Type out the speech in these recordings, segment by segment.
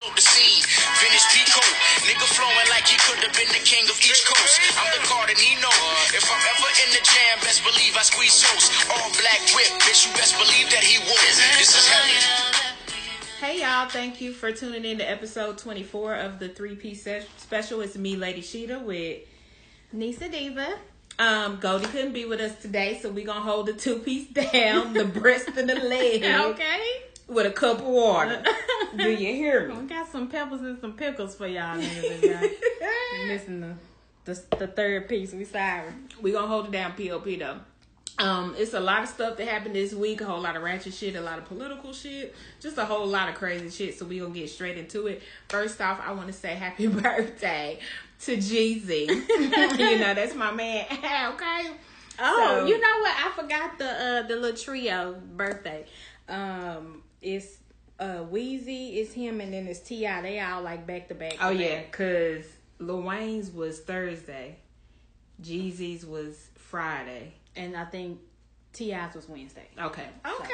the seed. Vintage Pico, nigga flowing like he could have been the king of East Coast. I'm the Cardinino. If I'm ever in the jam, best believe I squeeze sauce. All black whip, bitch, you best believe that he was. This is heavy. Hey y'all, thank you for tuning in to episode 24 of the three piece special. It's me, Lady Sheeta, with Nisa Diva. um Goldie couldn't be with us today, so we're gonna hold the two piece down, the breast and the leg, Okay. With a cup of water. Do you hear me? We got some peppers and some pickles for y'all niggas. today. Missing the, the the third piece. We sorry. we gonna hold it down, POP though. Um, it's a lot of stuff that happened this week, a whole lot of ratchet shit, a lot of political shit, just a whole lot of crazy shit. So we gonna get straight into it. First off, I want to say happy birthday to Jeezy. you know that's my man. okay. Oh, So- you know what? I forgot the uh the little trio birthday. Um, it's uh Wheezy, it's him, and then it's Ti. They all like back to back. Oh yeah, cause Lil Wayne's was Thursday, Jeezy's was Friday. and I think Ti's was Wednesday. Okay. Okay.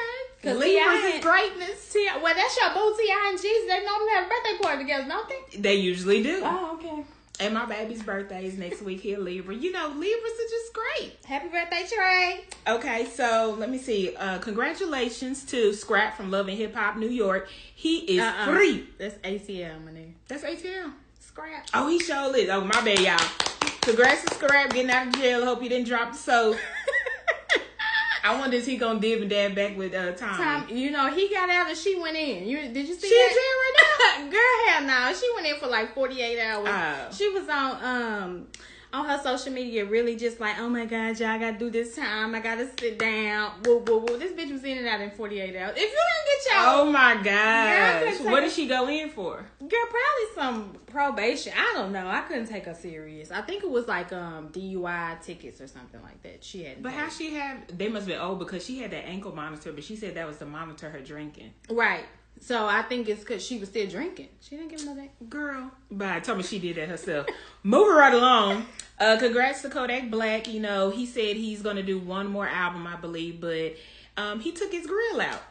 Cause Cause Libras T.I. is greatness. Ti, well, that's your boo Ti and Jeezy. They normally have a birthday party together, don't they? They usually do. Oh, okay. And my baby's birthday is next week. He a Libra. You know, Libras are just great. Happy birthday, Trey. Okay, so let me see. Uh, congratulations to Scrap from Love and Hip Hop New York. He is Uh-uh. free. That's ACL, my nigga. That's ATL. Scrap. Oh, he showed is. Oh, my bad, y'all. Congrats to Scrap getting out of jail. Hope you didn't drop the soap. I wonder is he gonna dib and dab back with uh, Tom? Tom, you know he got out and she went in. You did you see She in that? jail right Girl, hell no. She went in for like forty eight hours. Oh. She was on um on her social media, really just like, oh my god, y'all gotta do this time. I gotta sit down. Woo woo woo. This bitch was in and out in forty eight hours. If you didn't get your Oh my gosh! What did she go in for? Girl, probably some probation. I don't know. I couldn't take her serious. I think it was like um DUI tickets or something like that. She had. But how she have? They must have been old because she had that ankle monitor, but she said that was to monitor her drinking. right. So I think it's because she was still drinking. She didn't give another. Girl, bye. Tell me she did that herself. Moving right along. Uh, congrats to Kodak Black. You know, he said he's gonna do one more album, I believe, but um, he took his grill out.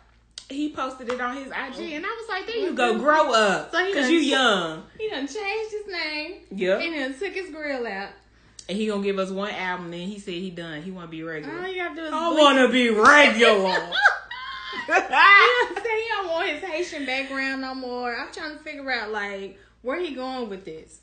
He posted it on his IG, and I was like, "There you go, grow up, So he cause you young." He done changed his name. Yep. And then took his grill out. And he gonna give us one album. Then he said he done. He wanna be All regular. you gotta do is I wanna be regular. He say he don't want his Haitian background no more. I'm trying to figure out like where he going with this.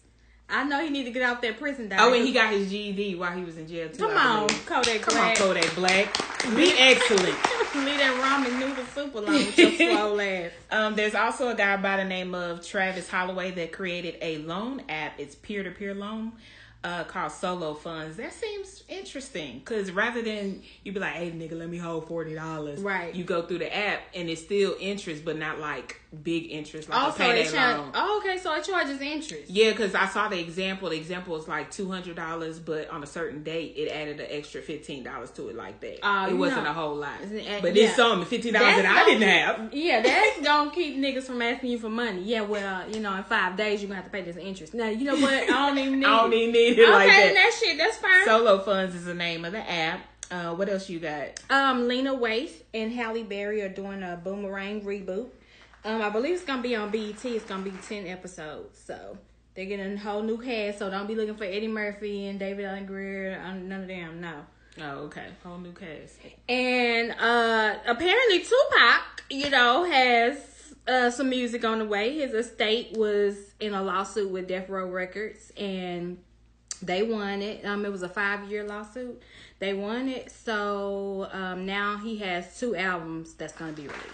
I know he need to get out that prison. Diet. oh, and he got his GED while he was in jail too. Come on. Kodak Come Black. on, Kodak Black. Be excellent. Leave that ramen noodle soup alone with your slow ass. Um, there's also a guy by the name of Travis Holoway that created a loan app. It's peer to peer loan. Uh, called Solo Funds. That seems interesting because rather than you be like, "Hey, nigga, let me hold forty dollars," Right. You go through the app and it's still interest, but not like big interest, like Also, a payday it char- loan. oh, okay, so it charges interest. Yeah, because I saw the example. The example was like two hundred dollars, but on a certain date, it added an extra fifteen dollars to it, like that. Oh, it wasn't know. a whole lot, it- but yeah. it's something fifteen dollars that I didn't gonna have. Yeah, that's gonna keep niggas from asking you for money. Yeah, well, you know, in five days you're gonna have to pay this interest. Now, you know what? I don't even need I don't even need it Okay, like that. that shit, that's fine. Solo Funds is the name of the app. Uh, what else you got? um, Lena Waithe and Halle Berry are doing a Boomerang reboot. Um, I believe it's gonna be on BET. It's gonna be ten episodes, so they're getting a whole new cast. So don't be looking for Eddie Murphy and David Alan Grier. None of them, no. Oh, okay. Whole new cast. And uh apparently Tupac, you know, has uh some music on the way. His estate was in a lawsuit with Death Row Records and they won it. Um it was a 5-year lawsuit. They won it. So um now he has two albums that's going to be released.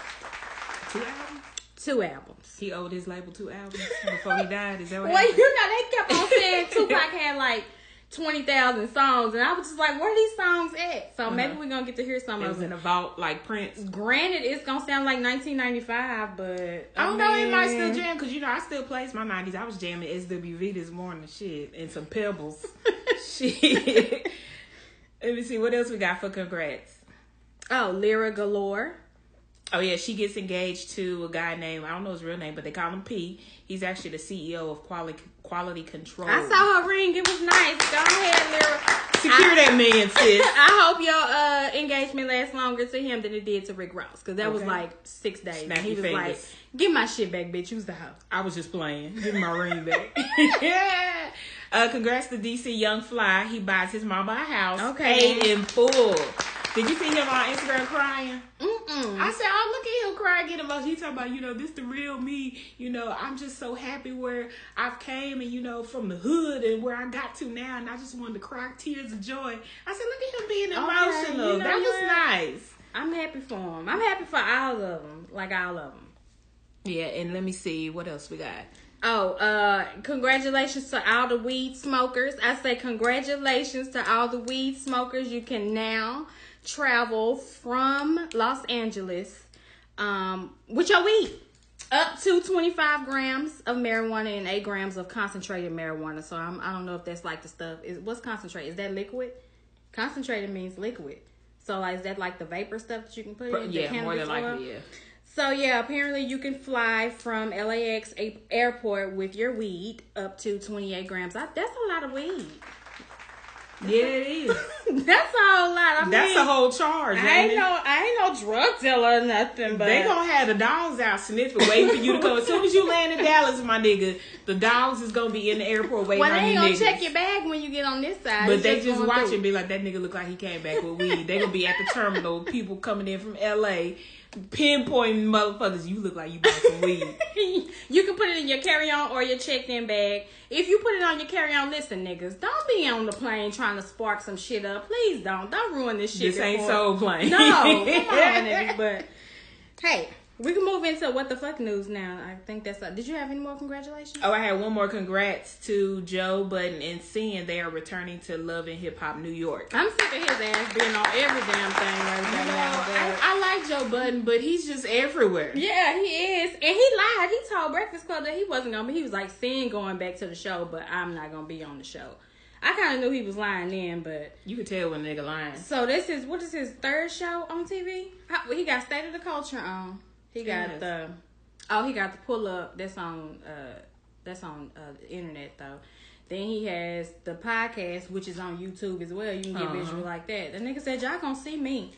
Two albums? Two albums. He owed his label two albums before he died. Is that what Well, happened? you know, they kept on saying Tupac had like 20,000 songs and I was just like, where are these songs at? So uh-huh. maybe we're to get to hear some It of was them. in a vault like Prince. Granted, it's gonna sound like 1995, but I don't know. It might still jam because you know I still plays my nineties. I was jamming SWV this morning, shit, and some Pebbles, shit. Let me see what else we got for congrats. Oh, Lira Galore. Oh yeah, she gets engaged to a guy named I don't know his real name, but they call him P. He's actually the CEO of Quality Quality Control. I saw her ring. It was nice. Go ahead, Lira. Secure that man, sis. I hope your uh, engagement lasts longer to him than it did to Rick Ross because that was like six days. Snap and he was like, fingers. "Give my shit back, bitch. Use the house." I was just playing. Give my ring back. yeah. Uh, congrats to DC Young Fly. He buys his mama a house. Okay. Paid in full. Did you see him on Instagram crying? Mm-mm. I said, oh, look at him crying, get emotional. He talking about, you know, this the real me. You know, I'm just so happy where I've came and, you know, from the hood and where I got to now. And I just wanted to cry tears of joy. I said, look at him being emotional. you know that was nice. I'm happy for him. I'm happy for all of them, like all of them. Yeah, and let me see what else we got. Oh, uh, congratulations to all the weed smokers. I say congratulations to all the weed smokers. You can now travel from Los Angeles um, with your weed up to 25 grams of marijuana and 8 grams of concentrated marijuana. So I'm, I don't know if that's like the stuff. Is What's concentrated? Is that liquid? Concentrated means liquid. So like, is that like the vapor stuff that you can put in? the Yeah, more than likely, yeah. So yeah, apparently you can fly from LAX airport with your weed up to 28 grams. I, that's a lot of weed. Yeah, it is. that's a whole lot. I That's mean, a whole charge. I ain't no, I ain't no drug dealer or nothing, but They gonna have the dogs out sniffing, waiting for you to come. As soon as you land in Dallas, my nigga, the dogs is gonna be in the airport waiting well, they ain't gonna niggas. check your bag when you get on this side. but It's they just going watch through. and be like, that nigga look like he came back with weed. They gonna be at the terminal, people coming in from LA, pinpointing motherfuckers. You look like you bought some weed. you can put it in your carry-on or your checked-in bag. If you put it on your carry-on, listen, niggas, don't be on the plane trying to spark some shit up. Please don't. Don't ruin this shit. This ain't soul plane. No, come on, niggas. But hey, we can move into what the fuck news now. I think that's. Uh, did you have any more congratulations? Oh, I had one more. Congrats to Joe Budden and Cyn. they are returning to Love and Hip Hop New York. I'm sick of his ass being on every damn thing right You know, now. I, I like Joe Budden, but he's just everywhere. Yeah, he is. And he lied. He told Breakfast Club that he wasn't gonna be. He was like Cyn going back to the show, but I'm not gonna be on the show. I kind of knew he was lying then, but You can tell when a nigga lying. so this is what is his third show on TV? He got State of the Culture on. He got Yes. the oh, he got the pull up. That's on uh that's on uh, the internet though. Then he has the podcast, which is on YouTube as well. You can get Uh-huh. visual like that. The nigga said, "Y'all gonna see me.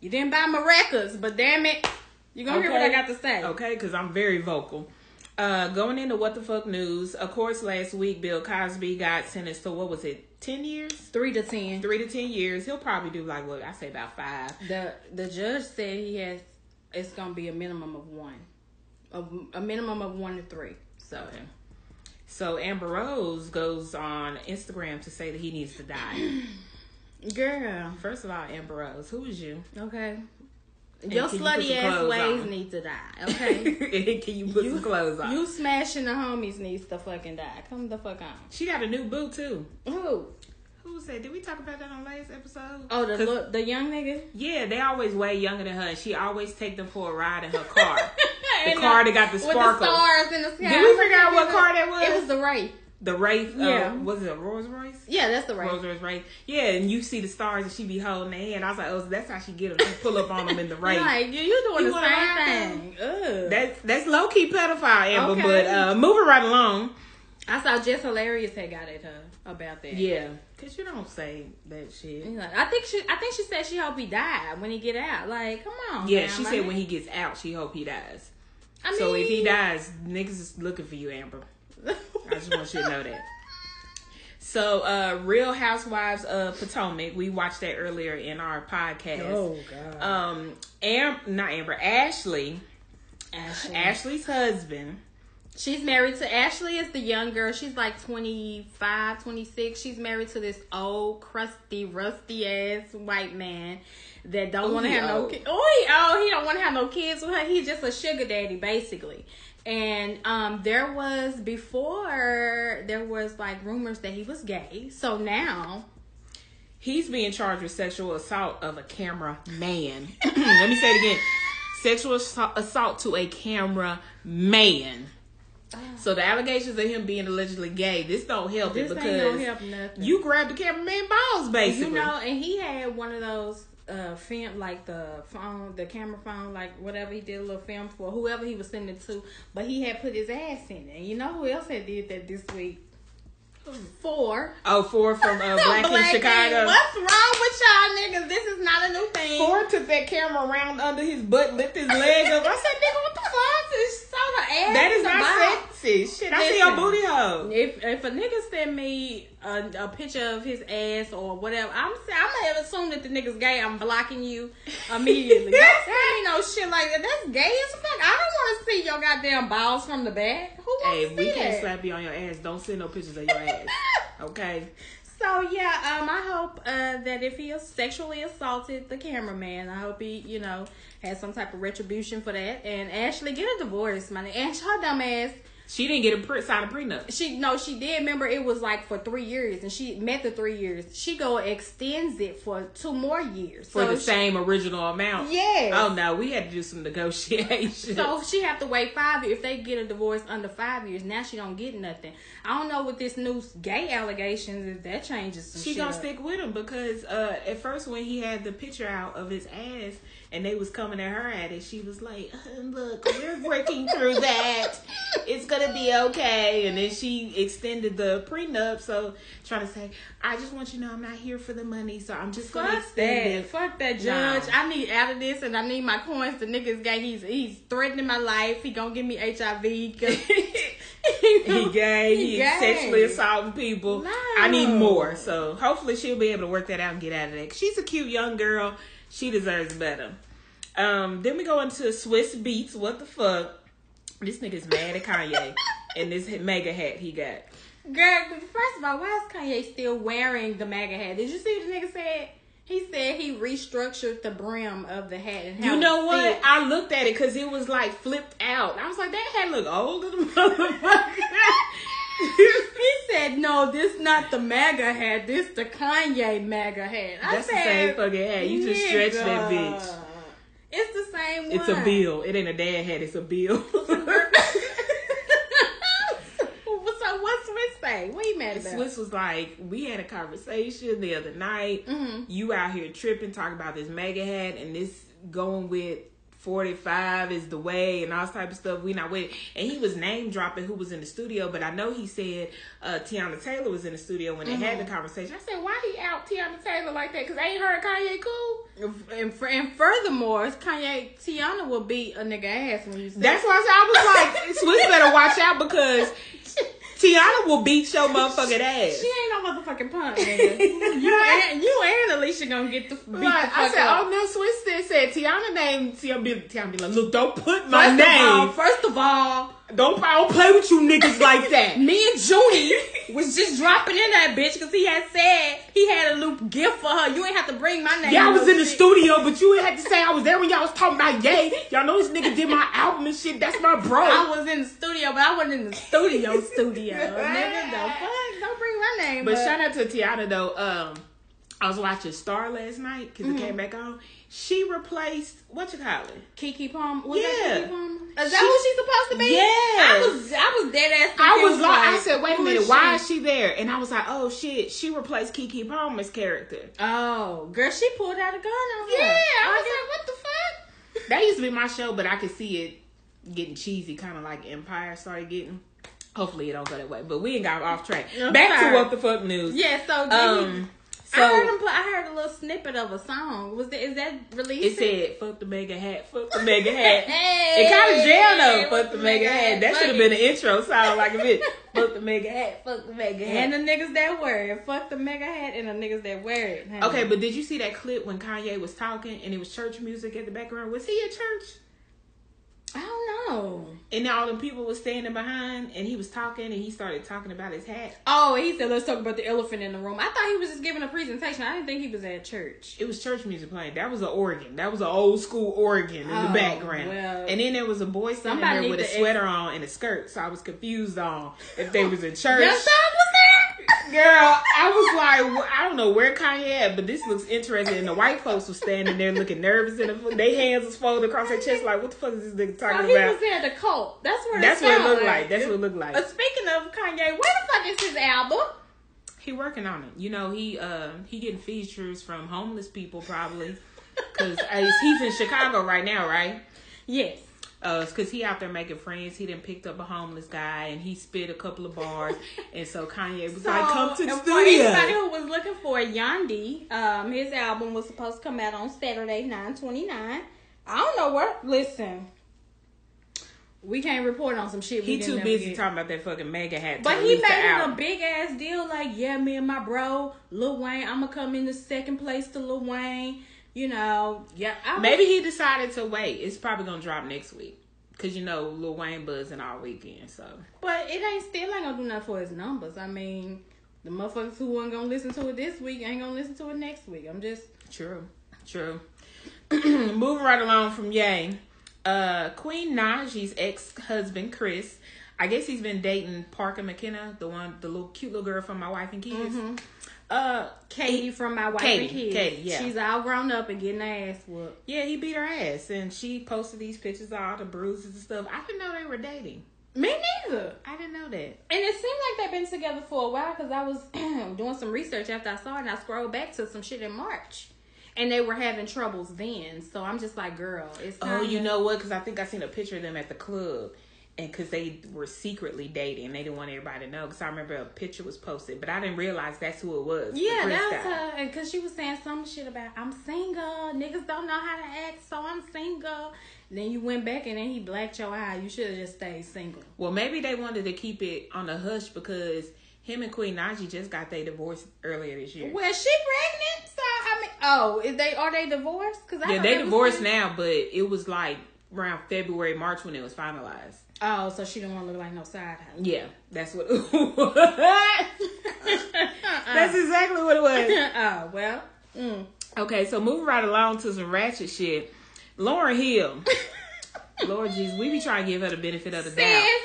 You didn't buy my records, but damn it, you gonna hear what I got to say." Okay, because I'm very vocal. Uh, going into what the fuck news. Of course, last week Bill Cosby got sentenced to what was it, ten years, Three to ten. three to ten years. He'll probably do like what I say about five. The the judge said he has it's gonna be a minimum of one, a, a minimum of one to three. So Okay. So Amber Rose goes on Instagram to say that he needs to die. girl, First of all, Amber Rose, who is you? okay, your can you slutty ass ways on? need to die. Okay, Can you put some clothes on? you smashing the homies needs to fucking die. Come the fuck on. she got a new boo too. Who? Who said? Did we talk about that on last episode? Oh, the look, the young nigga. Yeah, they always way younger than her. and She always take them for a ride in her car. the And, car uh, that got the with the sparkle. stars in the sky. Did we figure out what car that was? It was the Wraith. The Wraith. Uh, Yeah. Was it a Rolls Royce? Yeah, that's the Wraith. Rolls Royce Wraith. Yeah, and you see the stars and she be holding their hand. I was like, oh, so that's how she get them. She pull up on them in the Wraith. Like you, you doing You the same thing. That's that's low key pedophile, Amber. Okay. But uh, moving right along. I saw Jess Hilarious had got at her about that. Yeah, cause you don't say that shit. He's like, I think she, I think she said she hope he died when he get out. Like, come on. Yeah, now, she my said nigga. when he gets out, she hope he dies. I mean, So if he dies, niggas is looking for you, Amber. I just want you to know that. So, uh, Real Housewives of Potomac, we watched that earlier in our podcast. oh god. Um, Am not Amber, Ashley, Ashley. Ashley's husband. She's married to Ashley is the young girl. She's like 25, 26. She's married to this old, crusty, rusty ass white man that don't want to have no kids. Oh, he, oh, he don't want to have no kids with her. He's just a sugar daddy, basically. And um, there was before there was like rumors that he was gay. So now He's being charged with sexual assault of a camera man. Let me say it again. Sexual assault to a camera man. So the allegations of him being allegedly gay, this don't help this it because help nothing. you grabbed the cameraman balls, basically. You know, and he had one of those uh film like the phone, the camera phone, like whatever he did a little film for whoever he was sending it to, but he had put his ass in it. And you know who else had did that this week? Phor. Oh, Phor from uh, Black, in Chicago. What's wrong with y'all niggas? This is not a new thing. Phor took that camera around under his butt, lift his leg up. I said, nigga, what the fuck? It's so the ass That is not sexy. Shit, I see your booty hole. If if a nigga send me a, a picture of his ass or whatever, I'm I'm gonna assume that the nigga's gay. I'm blocking you immediately. Don't me no shit like that. That's gay as fuck. I don't want to see your goddamn balls from the back. Who wants Hey, we see can't slap you on your ass. Don't send no pictures of your ass. Okay. So yeah, um, I hope uh, that if he sexually assaulted the cameraman, I hope he, you know, has some type of retribution for that. And Ashley, get a divorce, my nigga. Ash, her dumb ass. She didn't get a pre- sign a prenup. She no, she did. Remember, it was like for three years, and she met the three years. She go extends it for two more years For so the she- same original amount. Yeah. Oh no, we had to do some negotiation. So she have to wait five years. If they get a divorce under five years, now she don't get nothing. I don't know what this new gay allegations if that changes. Some she shit gonna up. stick with him because uh, at first when he had the picture out of his ass and they was coming at her at it, she was like, "Uh, "Look, we're working through that. It's gonna be okay." And then she extended the prenup, so trying to say, "I just want you to know I'm not here for the money, so I'm just gonna extend that. it." Fuck that Nah. judge. I need out of this and I need my coins. The nigga's gay. He's he's threatening my life. He gonna give me HIV. 'cause- he gay. He, gay. sexually assaulting people. No. I need more. So hopefully she'll be able to work that out and get out of that. She's a cute young girl. She deserves better. Um, then we go into Swizz Beatz. What the fuck? This nigga's mad at Kanye and this MAGA hat he got. Girl, first of all, why is Kanye still wearing the MAGA hat? Did you see what the nigga said? He said he restructured the brim of the hat and how You know what? I looked at it because it was like flipped out. I was like, that hat look old as a motherfucker. he said, "No, this not the MAGA hat. This the Kanye MAGA hat." I That's the same fucking hat. You just stretch that bitch. It's the same one. It's a bill. It ain't a dad hat. It's a bill. so what's Swizz say? What you mad about? Swizz was like, we had a conversation the other night. Mhm. You out here tripping, talking about this MAGA hat and this going with 45 is the way and all this type of stuff. We not with. And he was name dropping who was in the studio, but I know he said uh, Teyana Taylor was in the studio when they had Mm-hmm. the conversation. I said, why he out Teyana Taylor like that? Because I ain't heard Kanye cool? And, and furthermore, Kanye Teyana will beat a nigga ass when you say That's why I I was like, Swizz better watch out because Teyana will beat your motherfucking ass. She ain't no motherfucking punk, nigga. you and you and Alicia gonna get the beat the Right. fuck I said, up. oh no, Swizz said, said Teyana named Teyana be, Teyana be like, look, don't put my First name. of all, first of all, don't I don't play with you niggas like that. me and Junie was just dropping in that bitch because he had said he had a loop gift for her. You ain't have to bring my name. Y'all was in the studio, but you ain't had to say I was there when y'all was talking about Ye. Y'all know this nigga did my album and shit. That's my bro. I was in the studio, but I wasn't in the studio studio. Nigga, the fuck? Don't bring my name But shout out to Teyana though. Um, I was watching Star last night because Mm-hmm. it came back on. She replaced what you call it? Keke Palmer. Was Yeah. that Keke Palmer? Is She- that who she's supposed to be? Yeah. I was I was dead ass. I was confused, like, I said, wait a minute, is why is she there? And I was like, oh shit, she replaced Keke Palmer's character. Oh, girl, she pulled out a gun on her. Yeah, I was like, what the fuck? That used to be my show, but I could see it getting cheesy, kind of like Empire started getting. Hopefully, it don't go that way. But we ain't got off track. I'm Back to what the fuck news. Yeah, so did Um. So I heard him play, I heard a little snippet of a song. Was that is that released? it said, "Fuck the MAGA hat, fuck the MAGA hat." Hey, It kind of jammed though. fuck the MAGA hat. That should have been the intro. Sound like a bitch. fuck the MAGA hat. Fuck the MAGA hat. And the niggas that wear it. Fuck the MAGA hat and the niggas that wear it. honey. Okay, but did you see that clip when Kanye was talking and it was church music at the background? Was he at church? I don't know. And all the people was standing behind, and he was talking, and he started talking about his hat. Oh, he said, let's talk about the elephant in the room. I thought he was just giving a presentation. I didn't think he was at church. It was church music playing. That was an organ. That was an old school organ in Oh, the background. well. and then there was a boy standing there with a sweater on and a skirt. So I was confused on if they was in church. Your son was Girl, I was like, well, I don't know where Kanye at, but this looks interesting. And the white folks was standing there looking nervous, and the, their hands was folded across their chest, like, what the fuck is this nigga talking Oh, he about? was at the cult. That's where That's what it looked like. That's what it looked like. Uh, speaking of Kanye, where the fuck is his album? He working on it. You know, he uh he getting features from homeless people probably, because he's in Chicago right now, right? Yes. Uh, it's because he out there making friends. He then picked up a homeless guy and he spit a couple of bars. and so Kanye was like, "Come to the and for studio." anybody who was looking for Yandhi, um, his album was supposed to come out on Saturday, nine twenty nine. I don't know where. Listen, we can't report on some shit. we He didn't too busy get. talking about that fucking MAGA hat. But he release the made it a big ass deal. Like, yeah, me and my bro Lil Wayne, I'm gonna come in the second place to Lil Wayne. You know, yeah. I Maybe he decided to wait. It's probably gonna drop next week. Cause you know Lil Wayne buzzing all weekend, so But it ain't still ain't gonna do nothing for his numbers. I mean, the motherfuckers who weren't gonna listen to it this week ain't gonna listen to it next week. I'm just True, true. Moving right along from Yang, uh, Queen Naija's ex husband Chris. I guess he's been dating Parker McKenna, the one, the little cute little girl from My Wife and Kids. Uh, Katie from my wife Katie, and kids. Katie, yeah. She's all grown up and getting her ass whooped. yeah, he beat her ass, and she posted these pictures of all the bruises and stuff. I didn't know they were dating. Me neither. I didn't know that. And it seemed like they've been together for a while because I was doing some research after I saw it and I scrolled back to some shit in March. And they were having troubles then. So I'm just like, girl, it's Oh, you know what? Because I think I seen a picture of them at the club, and because they were secretly dating, they didn't want everybody to know. Because I remember a picture was posted, but I didn't realize that's who it was. Yeah, that was guy. her. And because she was saying some shit about, I'm single. Niggas don't know how to act, so I'm single. Then you went back and then he blacked your eye. You should have just stayed single. Well, maybe they wanted to keep it on the hush because him and Queen Naija just got their divorce earlier this year. Well, she pregnant, so I mean, oh, is they are they divorced? Because yeah, they divorced now, but it was like around February, March when it was finalized. Oh, so she don't want to look like no side hoe. Yeah, that's what. that's exactly what it was. oh well. Mm. Okay, so moving right along to some ratchet shit. Lauryn Hill. Lord Jesus, we be trying to give her the benefit of the doubt. Sis,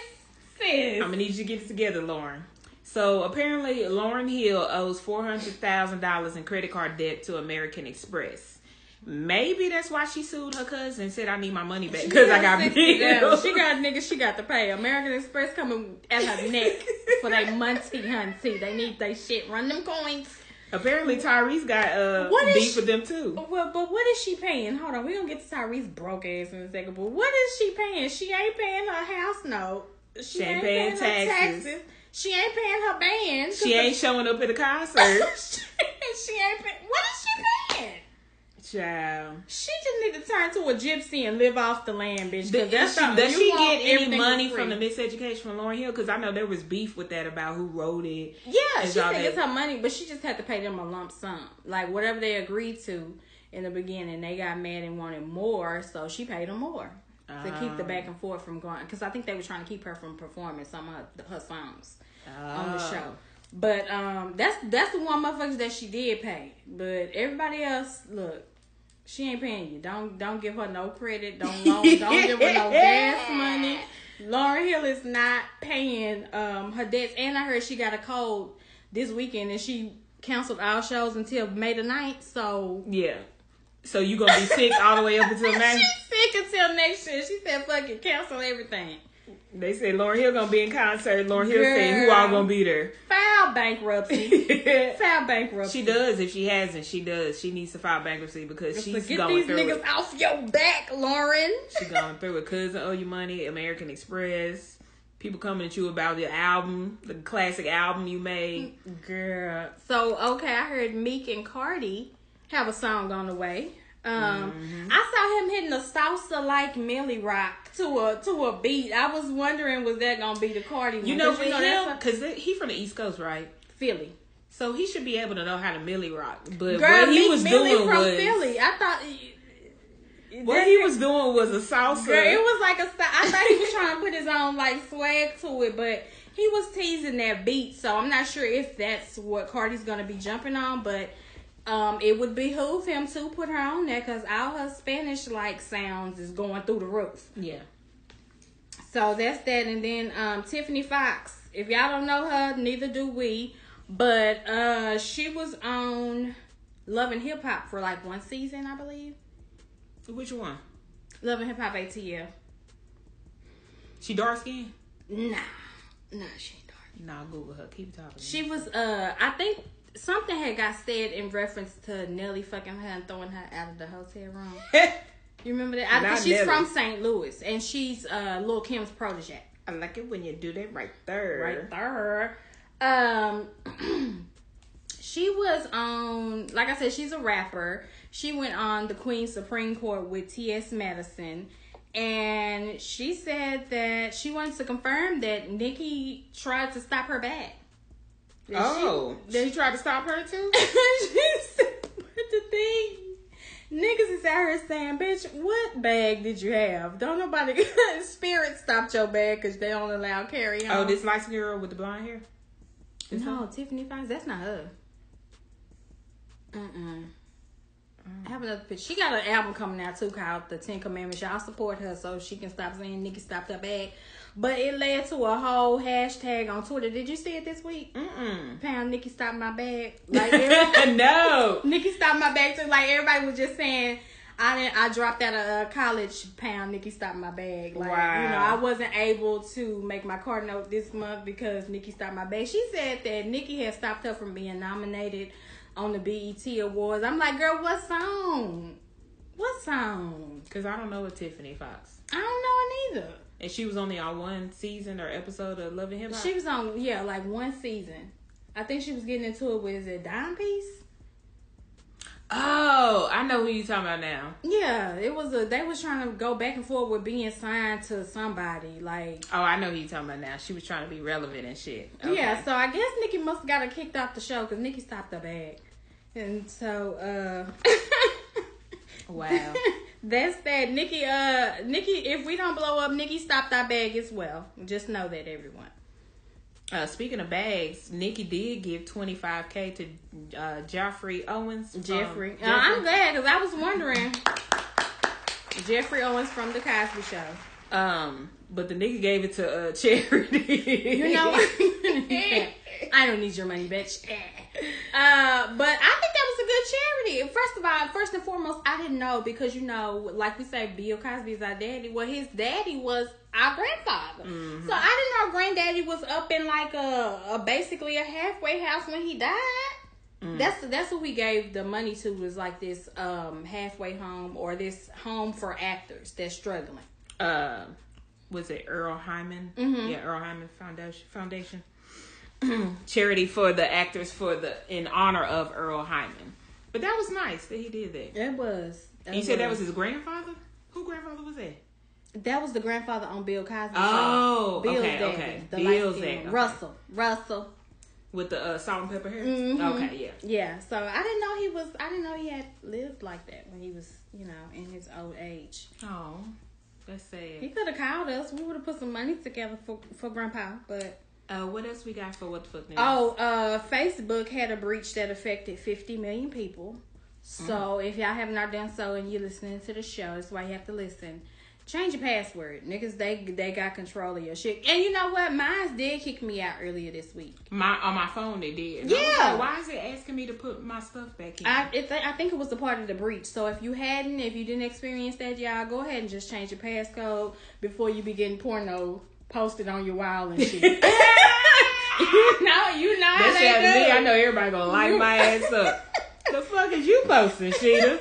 sis. I'm gonna need you to get it together, Lauryn. So apparently, Lauryn Hill owes four hundred thousand dollars in credit card debt to American Express. Maybe that's why she sued her cousin and said, "I need my money back because I got 60 down. bills." She got niggas. She got to pay. American Express coming at her neck for they munty hunty. They need they shit. Run them coins. apparently, Tyrese got uh What beef she- with them too. Well, but what is she paying? Hold on, we gonna get to Tyrese broke ass in a second. But what is she paying? She ain't paying her house note. She, ain't paying her taxes. She ain't paying her band. She ain't showing up at the concert. she ain't paying. What is she paying? Child. She just need to turn to a gypsy and live off the land, bitch. Does that's she, does she get any money from the miseducation from Lauryn Hill? Because I know there was beef with that about who wrote it. Yeah, she said it's her money, but she just had to pay them a lump sum. Like whatever they agreed to in the beginning, they got mad and wanted more, so she paid them more to keep the back and forth from going. Because I think they were trying to keep her from performing some of her, her songs on the Oh. show. But um, that's that's the one motherfuckers that she did pay. But everybody else, look, she ain't paying you. Don't don't give her no credit. Don't loan, don't give her no gas money. Lauryn Hill is not paying um her debts, and I heard she got a cold this weekend, and she canceled all shows until May the 9th. So Yeah. So you gonna be sick all the way up until now? she's sick until next year. She said, "Fucking cancel everything." They said Lauryn Hill gonna be in concert. Lauryn Hill saying, who all gonna be there. File bankruptcy. File bankruptcy. she does. If she hasn't, she does. She needs to file bankruptcy because So she's get going these niggas it. off your back, Lauryn. She's going through it. Cousin owe you money. American Express. People coming at you about the album, the classic album you made. Girl. So okay, I heard Meek and Cardi have a song on the way. Um, Mm-hmm. I saw him hitting a salsa like Millie Rock to a to a beat. I was wondering was that gonna be the Cardi? You one? know, 'Cause with him, because he from the East Coast, right? Philly. So he should be able to know how to Millie rock. But Girl, what he was Millie doing from was Philly. I thought what he was doing was a salsa. Girl, it was like a. I thought he was trying to put his own like swag to it, but he was teasing that beat. So I'm not sure if that's what Cardi's gonna be jumping on, but um, it would behoove him to put her on there because all her Spanish like sounds is going through the roof. yeah. So that's that, and then um, Tiffany Fox. If y'all don't know her, neither do we. But uh, she was on Love and Hip Hop for like one season, I believe. Which one? Love and Hip Hop ATL. She dark skinned? Nah, nah, she ain't dark. Nah, Google her. Keep talking. She was uh I think something had got said in reference to Nelly fucking her and throwing her out of the hotel room. You remember that? I Not think she's Nelly. from St. Louis, and she's uh, Lil Kim's protege. I like it when you do that right there. Right there. Um, she was on, like I said, she's a rapper. She went on the Queen Supreme Court with T.S. Madison. And she said that she wanted to confirm that Nicki tried to stop her That she- Oh, did he try to stop her too? said, but the thing, niggas is out here saying, bitch, what bag did you have? Don't nobody, Spirit stopped your bag because they don't allow carry on. Oh, this skin girl with the blonde hair. This No, Tiffany Fox, that's not her. Mm-mm. Oh. I have another picture. She got an album coming out too called The Ten Commandments. Y'all support her so she can stop saying Nicki stop that bag. But it led to a whole hashtag on Twitter. Did you see it this week? Mm-mm. Pound Nicki stopped my bag. Like everybody, no. Nicki stopped my bag too. Like everybody was just saying, I didn't. I dropped out of uh, college. Pound Nicki stopped my bag. Like you know, I wasn't able to make my card note this month because Nicki stopped my bag. She said that Nicki had stopped her from being nominated on the BET Awards. I'm like, girl, what song? What song? Because I don't know a Tiffany Fox. I don't know it either. And she was only on one season or episode of Love and Hip Hop. She was on yeah, like one season. I think she was getting into it with is it Dime Piece. Oh, I know who you talking about now. Yeah, it was a. They was trying to go back and forth with being signed to somebody. Like, Oh, I know who you talking about now. She was trying to be relevant and shit. Okay. yeah. So I guess Nicki must have got her kicked off the show because Nicki stopped her bag, and so uh, Wow. that's that. Nicki, uh, Nicki. If we don't blow up, Nicki stopped our bag as well. Just know that everyone. Uh, speaking of bags, Nicki did give 25k to uh, Geoffrey Owens. Geoffrey, uh, I'm glad because I was wondering. Geoffrey Owens from the Cosby Show. Um, but the nigga gave it to uh, charity. You know, I don't need your money, bitch. Uh, but I think that was a good charity. First of all, first and foremost, I didn't know because you know, like we say, Bill Cosby is our daddy. Well, his daddy was our grandfather, so I didn't know granddaddy was up in like a, a basically a halfway house when he died. That's that's what we gave the money to was like this um halfway home or this home for actors that's struggling. uh, was it Earle Hyman? Mm-hmm. Yeah, Earle Hyman Foundation. Foundation. Charity for the actors for the in honor of Earle Hyman. But that was nice that he did that. It was. You said that was his grandfather. Who grandfather was that? That was the grandfather on Bill Cosby. Oh, show. Bill's okay, daddy, okay. The Bill's daddy, okay. Russell. Russell. With the uh, salt and pepper hair. Mhm. Okay, yeah. Yeah. So I didn't know he was. I didn't know he had lived like that when he was, you know, in his old age. Oh, that's sad. He could have called us. We would have put some money together for for Grandpa. But Uh, what else we got for what the fuck news? oh, uh, Facebook had a breach that affected 50 million people. So if y'all have not done so and you're listening to the show, that's why you have to listen. Change your password, niggas. They they got control of your shit. And you know what? Mine did kick me out earlier this week. my on my phone they did. And I was Yeah. like, why is it asking me to put my stuff back in? I it, I think it was a part of the breach. So if you hadn't, if you didn't experience that, y'all go ahead and just change your passcode before you begin porno posted on your wall and shit. you know, you know That shit happened to me. I know everybody gonna light my ass up. the fuck is you posting, Sheeta?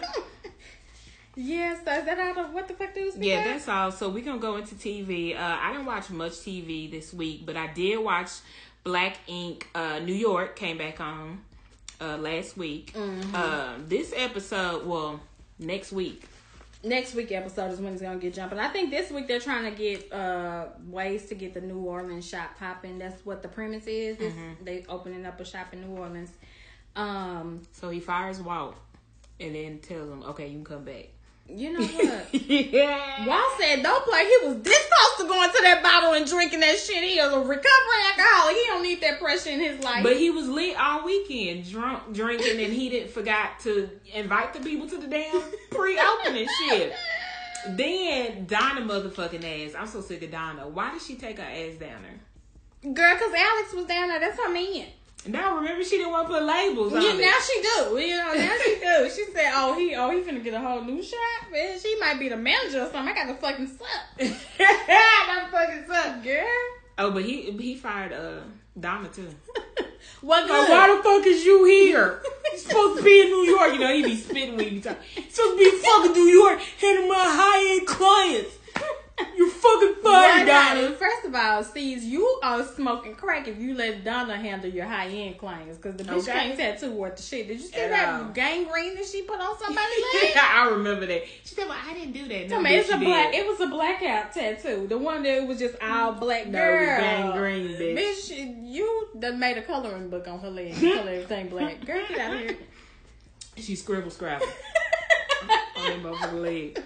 Yeah, so is that all the what the fuck do we Yeah, that's all. So we gonna go into TV. Uh, I didn't watch much TV this week, but I did watch Black Ink. Uh, New York came back on uh, last week. Mm-hmm. Uh, this episode, well, next week. Next week episode is when it's gonna get jumping. I think this week they're trying to get uh ways to get the New Orleans shop popping. That's what the premise is. Mm-hmm. They opening up a shop in New Orleans. Um, So he fires Walt, and then tells him, "Okay, you can come back." You know what? yeah. Walt said, "Don't play." He was this close to going to that bottle and drinking that shit. He was a recovering alcoholic. He don't need that pressure in his life. But he was lit all weekend, drunk, drinking, and he didn't forgot to invite the people to the damn pre-opening shit. Then Donna motherfucking ass. I'm so sick of Donna. Why did she take her ass down there? Girl, cause Alex was down there. That's her man. Now remember she didn't want to put labels on Yeah, it. now she do. You know, now she do. She said, "Oh, he, oh, he finna get a whole new shop. Man, she might be the manager or something. I got to fucking suck. that fucking suck. Girl, Oh, but he he fired uh Donna too. what Like, why the fuck is you here? He's supposed to be in New York. You know, he be spitting when he be talking. Supposed to be in fucking New York, handling my high end clients. You're fucking Donna, Donna. First of all, sees you are smoking crack if you let Donna handle your high end clients because the bitch Okay. can't tattoo worth the shit. Did you see At that all. gangrene that she put on somebody's leg? yeah, I remember that. She said, "Well, I didn't do that." No, Tell me, it's a black. did. It was a blackout tattoo. The one that was just all black. No, it was gangrene, bitch. Bitch, you done made a coloring book on her leg. Color everything black. Girl, get out here. She scribble scrabble on that motherfucker leg.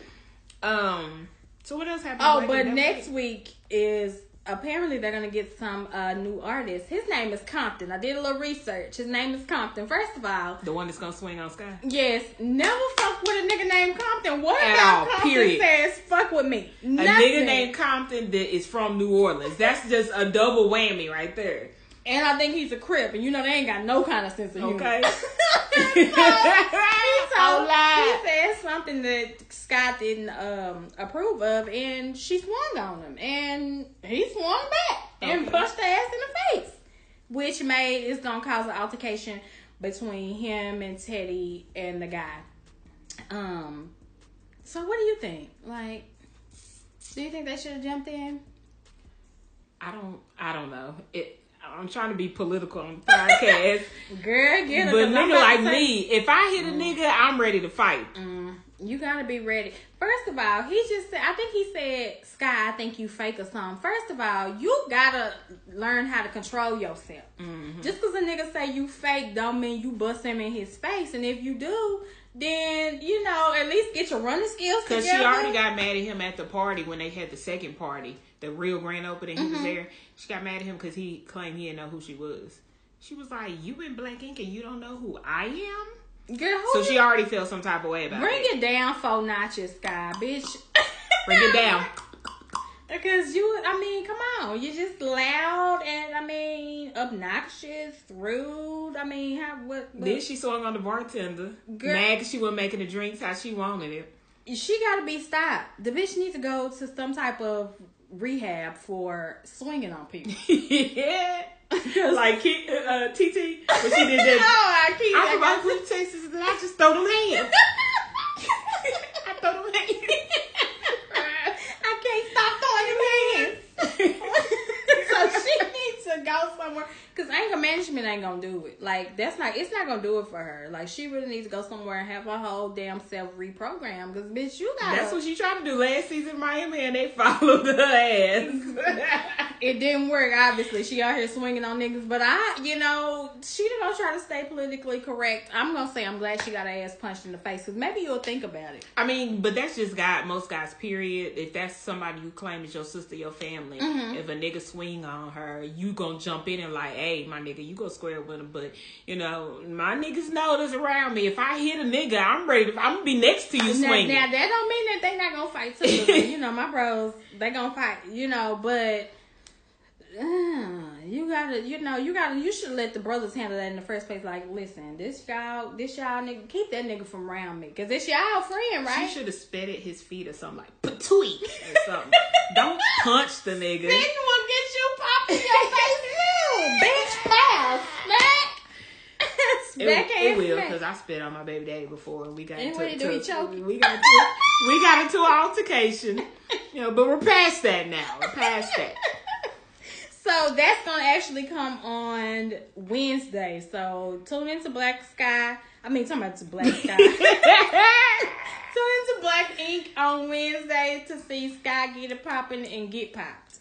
Um. So what else happened? Oh, but next week is apparently they're gonna get some uh, new artist. His name is Compton. I did a little research. His name is Compton. First of all, the one that's gonna swing on Sky. yes, never fuck with a nigga named Compton. What At about all, Compton period. says fuck with me? A nigga named Compton that is from New Orleans. That's just a double whammy right there. And I think he's a crip, and you know they ain't got no kind of sense of humor. Okay. so, he, told, he said something that Scott didn't um, approve of, and she swung on him, and he swung back and Okay. punched her ass in the face, which made it's gonna cause an altercation between him and Teddy and the guy. Um. So what do you think? Like, do you think they should have jumped in? I don't. I don't know. It. I'm trying to be political on the podcast, Girl, get but it. 'cause I'm nigga like say- me, if I hit a nigga, I'm ready to fight. Mm, you gotta be ready. First of all, he just said, I think he said, Sky, I think you fake or something. First of all, you gotta learn how to control yourself. Mm-hmm. Just because a nigga say you fake don't mean you bust him in his face. And if you do, then, you know, at least get your running skills Cause together. she already got mad at him at the party when they had the second party, the real grand opening. He Mm-hmm. was there. She got mad at him because he claimed he didn't know who she was. She was like, "You in Black Ink and you don't know who I am." Girl, So she already felt some type of way about Bring it. Bring it down four notches, Sky, bitch. Bring it down. Because you, I mean, come on, you're just loud and I mean obnoxious, rude. I mean, how what? what Then she swung on the bartender. Girl. Mad 'cause she wasn't making the drinks how she wanted it. she got to be stopped. The bitch needs to go to some type of rehab for swinging on people. yeah. like uh, TT when she did that. I keep. I forgot what Texas and I just throw them hands. I throw them hands. I can't stop throwing them hands. so she needs to go somewhere because anger management ain't gonna do it. Like that's not. It's not gonna do it for her. Like she really needs to go somewhere and have her whole damn self reprogram. Because bitch, you got. That's what she tried to do last season in Miami, and they followed her ass. it didn't work. Obviously, she out here swinging on niggas. But I, you know, she gonna try to stay politically correct. I'm gonna say I'm glad she got her ass punched in the face because maybe you'll think about it. I mean, but that's just God. Most guys, period. If that's somebody you claim is your sister, your family, Mm-hmm. if a nigga swing on her, you gonna jump in and like, hey, my nigga, you go square with him. But you know, my niggas know that's around me. If I hit a nigga, I'm ready. To, I'm gonna be next to you Now, swinging. now that don't mean that they not gonna fight too. you know, my bros they gonna fight. You know, but. You gotta, you know, you gotta, you should let the brothers handle that in the first place. Like, listen, this y'all, this y'all nigga, keep that nigga from around me, cause it's y'all friend, right? She should have spit at his feet or something like patooey or something. Don't punch the nigga. Then will get you popped in your face too, bitch. Pow, smack. It, Smack it ass will because I spit on my baby daddy before and we got And into what he do, he to- we got into we got into an altercation. You know, but we're past that now. We're past that. So that's gonna actually come on Wednesday. So tune into Black Sky. I mean, talking about to Black Sky. tune into Black Ink on Wednesday to see Sky get it popping and get popped.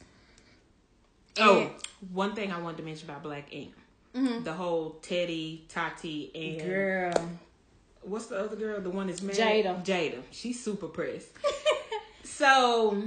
Oh, one thing I wanted to mention about Black Ink. The whole Teddy, Tati, and Mm-hmm. girl, what's the other girl? The one that's married? Jada. Jada. She's super pressed. so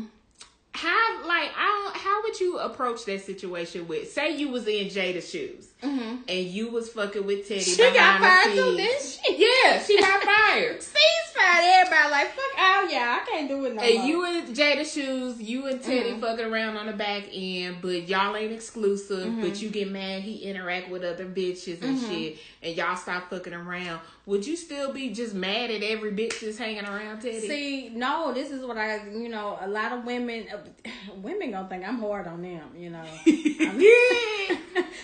how like I don't, how would you approach that situation with say you was in Jada's shoes and you was fucking with Teddy Mm-hmm. she got fired too, didn't she? Yeah, she got fired. Ceasefire, everybody like fuck out, yeah, I can't do it no more. And more. you in Jada shoes, you and Teddy Mm-hmm. fucking around on the back end, but y'all ain't exclusive. Mm-hmm. But you get mad, he interact with other bitches and shit, and y'all stop fucking around. Would you still be just mad at every bitch that's hanging around Teddy? See, no, this is what I, you know, a lot of women, women gonna think I'm hard on them, you know.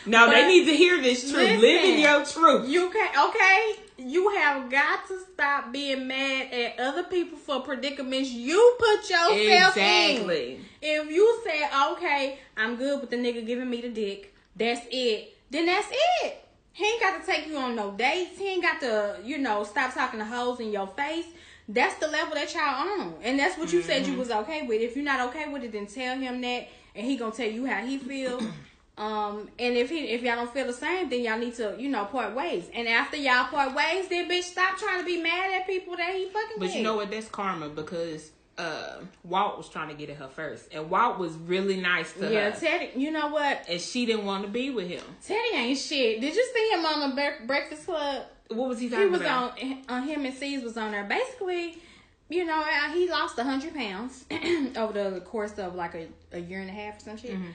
no, they need to hear this truth. listen, Live in your truth. You can okay. you have got to stop being mad at other people for predicaments you put yourself in. Exactly. If you say, okay, I'm good with the nigga giving me the dick, that's it, then that's it. He ain't got to take you on no dates. He ain't got to, you know, stop talking to hoes in your face. That's the level that y'all on. And that's what you said you mm-hmm. was okay with. If you're not okay with it, then tell him that and he gonna tell you how he feel. Um, and if he if y'all don't feel the same, then y'all need to, you know, part ways. And after y'all part ways, then bitch stop trying to be mad at people that he fucking But with. you know what? That's karma because uh, Walt was trying to get at her first, and Walt was really nice to Yeah, her, Yeah, Teddy. You know what? and she didn't want to be with him. Teddy ain't shit. Did you see him on the Bre- Breakfast Club? What was he He talking was about? on on him and C's was on there. Basically, you know, uh, he lost a hundred pounds over the course of like a, a year and a half or some shit. Mm-hmm.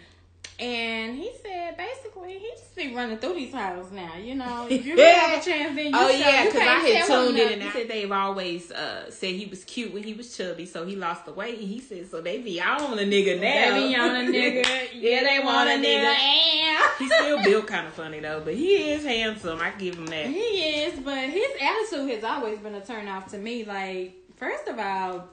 And he said basically he just be running through these titles now. You know, if you have a chance, then you oh show- yeah, because I had tuned in and he said they've always uh, said he was cute when he was chubby, so he lost the weight. And he said so they be on a nigga now. They be on a nigga. yeah, they want a nigga. And He's still built kind of funny though, but he is handsome. I give him that. He is, but his attitude has always been a turn off to me. Like, first of all,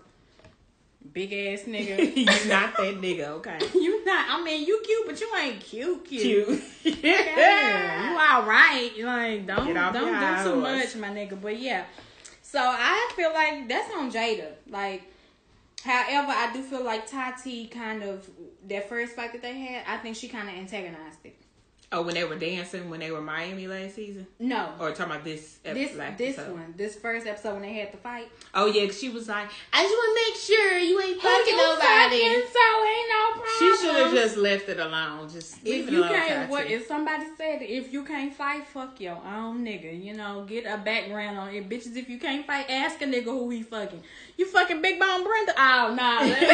big ass nigga. He's not that nigga, okay? you not. I mean, you cute, but you ain't cute. Cute. Cute. Yeah, you all right. Like, don't don't do too much, my nigga. But yeah, so I feel like that's on Jada. Like, however, I do feel like Tati kind of that first fight that they had. I think she kind of antagonized it. Oh, when they were dancing when they were Miami last season, No. Oh, or talking about this ep- this this episode? one, this first episode when they had the fight. Oh yeah, she was like, I just want to make sure you ain't fucking nobody. so ain't no problem. She should have just left it alone. Just If you can't, what if somebody said if you can't fight, fuck your own nigga. You know, get a background on it, bitches. If you can't fight, ask a nigga who he fucking. You fucking Big Bone Brenda? Oh no, that,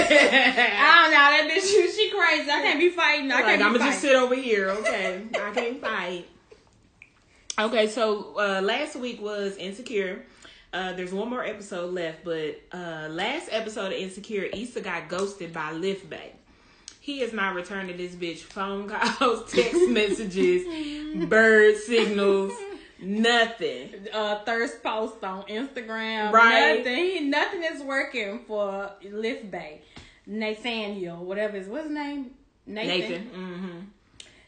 oh no, that bitch, she, she crazy. I can't be fighting. I can't. Like, I'ma just sit over here, okay? I can't fight. Okay, so uh, last week was Insecure. Uh, there's one more episode left, but uh, last episode of Insecure, Issa got ghosted by Liftback. He is not returning this bitch phone calls, text messages, bird signals, nothing. uh, thirst post on Instagram. Right. Nothing. He, nothing is working for Lyft Bae. Nathaniel, whatever is what's his name? Nathan. Mm. Hmm.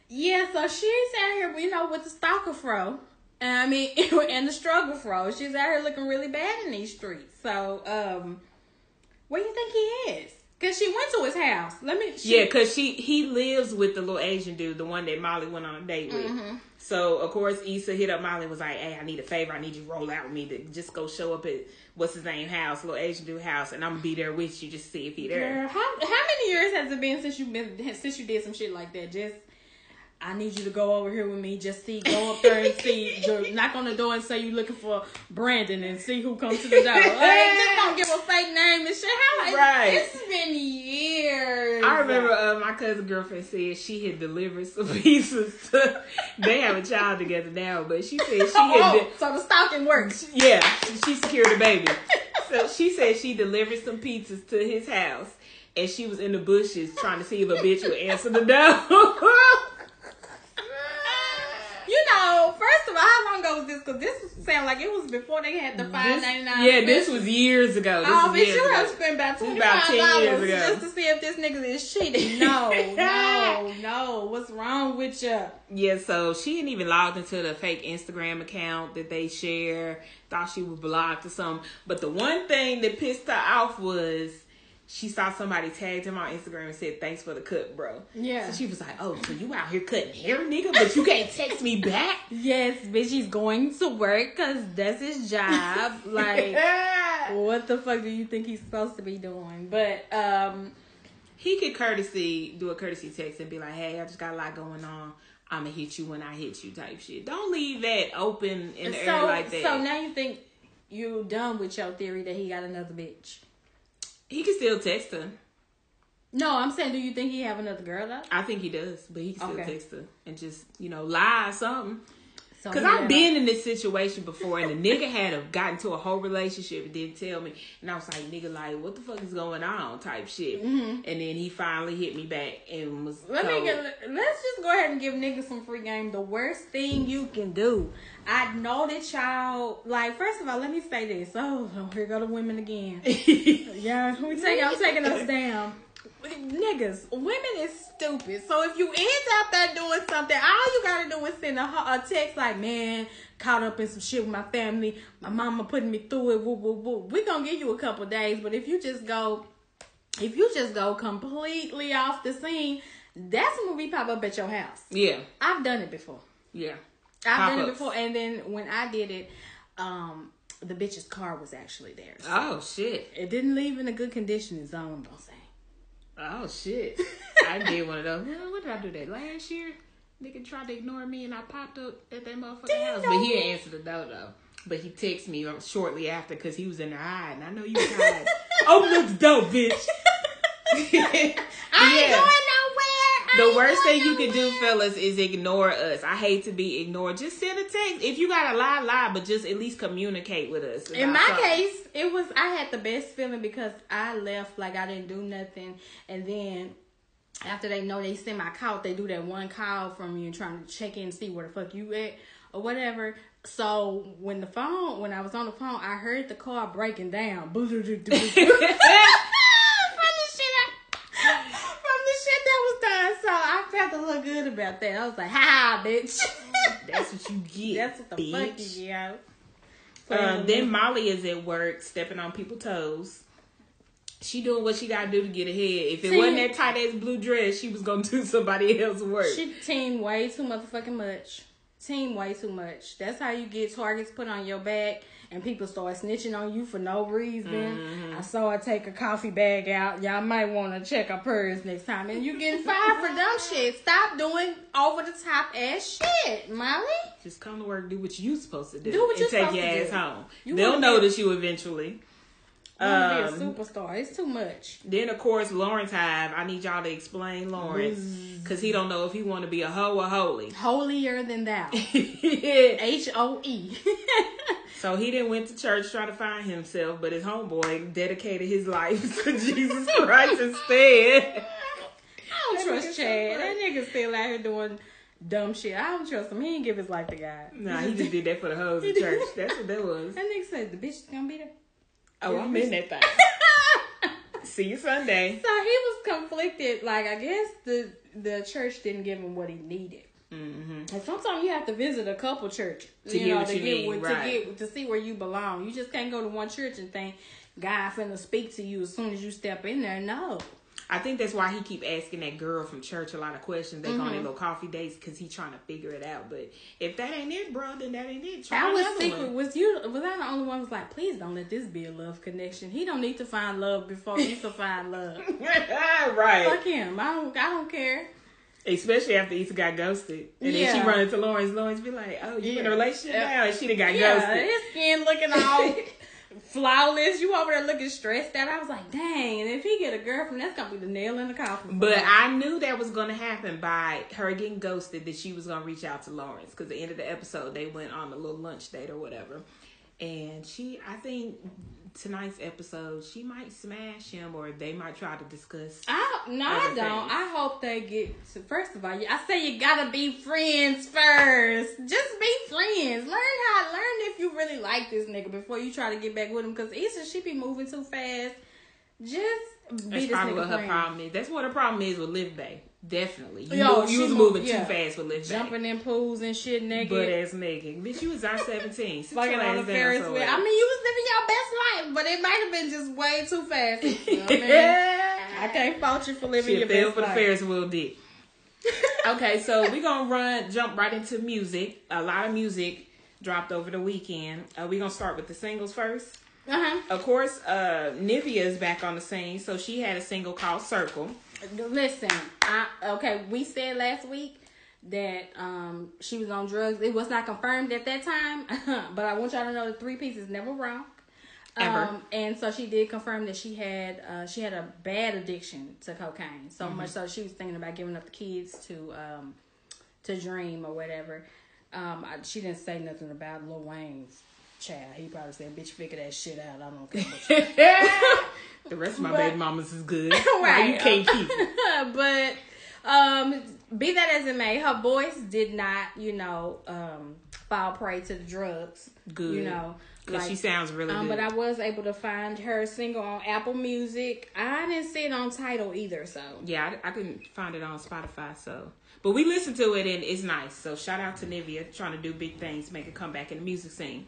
Yeah, so she's out here, you know, with the stalker fro. And I mean, and the struggle fro. She's out here looking really bad in these streets. So, um, where do you think he is? Cause she went to his house. Let me. She, Yeah, cause she he lives with the little Asian dude, the one that Molly went on a date with. Mm-hmm. So of course Issa hit up Molly was like, "Hey, I need a favor. I need you to roll out with me to just go show up at what's his name house, little Asian dude house, and I'm gonna be there with you just see if he there." Girl, how how many years has it been since you been since you did some shit like that? Just. I need you to go over here with me. Just see, go up there and see, knock on the door and say you're looking for Brandon and see who comes to the door. Like, just don't give a fake name and shit. How like, Right. It's been years. I remember uh, my cousin girlfriend said she had delivered some pizzas. To, they have a child together now, but she said she had. Oh, de- so the stalking works. Yeah, she, secured the baby. so she said she delivered some pizzas to his house, and she was in the bushes trying to see if a bitch would answer the door. You know, first of all, how long ago was this? Because this sound like it was before they had the five ninety nine. yeah, this was years ago. This Oh, bitch, you ago. have spent about twenty five 10 years dollars ago. just to see if this nigga is cheating. No, no, no. What's wrong with you? Yeah, so she didn't even log into the fake Instagram account that they share. Thought she was blocked or something. But the one thing that pissed her off was she saw somebody tagged him on Instagram and said, "Thanks for the cut, bro." Yeah. So she was like, "Oh, so you out here cutting hair, nigga? But you can't text me back." Yes, bitch, he's going to work because that's his job. like, what the fuck do you think he's supposed to be doing? But um, he could courtesy do a courtesy text and be like, "Hey, I just got a lot going on. I'm gonna hit you when I hit you." Type shit. Don't leave that open in the so air like that. so now you think you're done with your theory that he got another bitch? He can still text her. No, I'm saying, do you think he have another girl though? I think he does, but he can still Okay. text her and just you know lie or something. So Cause he I've been in this situation before, and the nigga had a, got into a whole relationship and didn't tell me, and I was like, "Nigga, like, what the fuck is going on?" Type shit. And then he finally hit me back and was. Mm-hmm. Let me get, let's just go ahead and give niggas some free game. The worst thing you can do. I know that y'all like. First of all, let me say this. Oh, here go the women again. yeah, we take. I'm taking us down. Niggas, women is stupid. So if you is out there doing something, all you gotta do is send a, a text like, "Man, caught up in some shit with my family. My mama putting me through it. Woo woo woo." We gonna give you a couple days, but if you just go if you just go completely off the scene, that's when we pop up at your house. yeah, I've done it before. yeah. I've done it before, and then when I did it, um, the bitch's car was actually there. So Oh shit. it didn't leave in a good condition. Is all I'm gonna say. Oh shit. I did one of those. Well, what did I do that last year? Nigga tried to ignore me and I popped up at that motherfucking house. But he didn't answer the door though. But he texted me shortly after because he was in the there hiding. I know you hiding. Open up the door, bitch. I ain't Yeah. going nowhere. The worst thing you can do, fellas, is ignore us. I hate to be ignored. Just send a text. If you gotta lie, lie, but just at least communicate with us. In my something. case, it was I had the best feeling because I left like I didn't do nothing, and then after they know they send my call, they do that one call from you trying to check in and see where the fuck you at or whatever. So when the phone, when I was on the phone, I heard the car breaking down. from the shit, I, from the shit that was done. So I felt good about that. I was like, ha, bitch. That's what you get. That's what the fuck bitch. you get. Uh, then Molly is at work, stepping on people's toes. She doing what she gotta do to get ahead. If it See? wasn't that tight ass blue dress, she was gonna do somebody else's work. She team way too motherfucking much. Team way too much. That's how you get targets put on your back and people start snitching on you for no reason. Mm-hmm. I saw her take a coffee bag out. Y'all might want to check her purse next time. And you getting fired for dumb shit. Stop doing over the top ass shit, Molly. Just come to work, do what you supposed to do, Do what and take your ass do. home. You They'll be- notice you eventually. Want to Um, be a superstar. It's too much. Then of course Lawrence Hive. I need y'all to explain Lawrence because he don't know if he want to be a hoe or holy. Holier than thou. H O E. So he didn't went to church trying to find himself, but his homeboy dedicated his life to Jesus Christ instead. I don't That trust Chad. That nigga still out here doing dumb shit. I don't trust him. He didn't give his life to God. Nah, he just did that for the hoes in church. That's what that was. That nigga said the bitch is gonna be there. Oh, I'm in that thing. See you Sunday. So he was conflicted. Like I guess the the church didn't give him what he needed. Mm-hmm. And sometimes you have to visit a couple churches To get what you need, what- right. to get to see where you belong. You just can't go to one church and think God finna speak to you as soon as you step in there. No. I think that's why he keep asking that girl from church a lot of questions. They go Mm-hmm. on their little coffee dates because he trying to figure it out. But if that ain't it, bro, then that ain't it. Try I was one. Was you? Was I the only one? Was like, please don't let this be a love connection. He don't need to find love before he can find love. right. Fuck him. I don't. I don't care. Especially after Issa got ghosted. And then she run into Lawrence. Lawrence be like, oh, you in a relationship Yeah. now? And she done got Yeah, ghosted. his skin looking all flawless. You over there looking stressed out. I was like, dang. And if he get a girlfriend, that's gonna be the nail in the coffin. But. I knew that was to happen by her getting ghosted, that she was to reach out to Lawrence. Because the end of the episode, they went on a little lunch date or whatever. And she, I think tonight's episode, she might smash him or they might try to discuss. I no, I don't. things. I hope they get. To, first of all, I say you gotta be friends first. Just be friends. Learn how. Learn if you really like this nigga before you try to get back with him. Cause Issa, she be moving too fast. Just be That's this probably nigga what her friend. problem is. That's what her problem is with Live Bay. Definitely. You, Yo, move- you was moving yeah. too fast with Bay. Jumping in pools and shit naked. Butt ass naked. Bitch, you was out 17. Sit Fucking on the wheel. I mean, you was living your best life, but it might have been just way too fast. You know I mean? I can't fault you for living Shit, your best for the life. Ferris wheel dick. okay, so we're gonna run, jump right into music. A lot of music dropped over the weekend. Uh, we're gonna start with the singles first. Uh-huh. Of course, uh, Nivea is back on the scene, so she had a single called Circle. Listen, I okay. We said last week that um she was on drugs. It was not confirmed at that time, but I want y'all to know the three pieces never wrong. Ever. Um, and so she did confirm that she had uh, she had a bad addiction to cocaine, so much so she was thinking about giving up the kids to um, to Dream or whatever. Um, I, she didn't say nothing about Lil Wayne's child. He probably said, "Bitch, figure that shit out. I don't care." The rest of my But- baby mamas is good. Why you can't keep it? but um be that as it may her voice did not you know um fall prey to the drugs Good. you know Because she sounds really um, good. but I was able to find her single on Apple Music. I didn't see it on Tidal either, so yeah, I, I couldn't find it on Spotify, so. But we listened to it and it's nice. So shout out to Nivea trying to do big things, make a comeback in the music scene.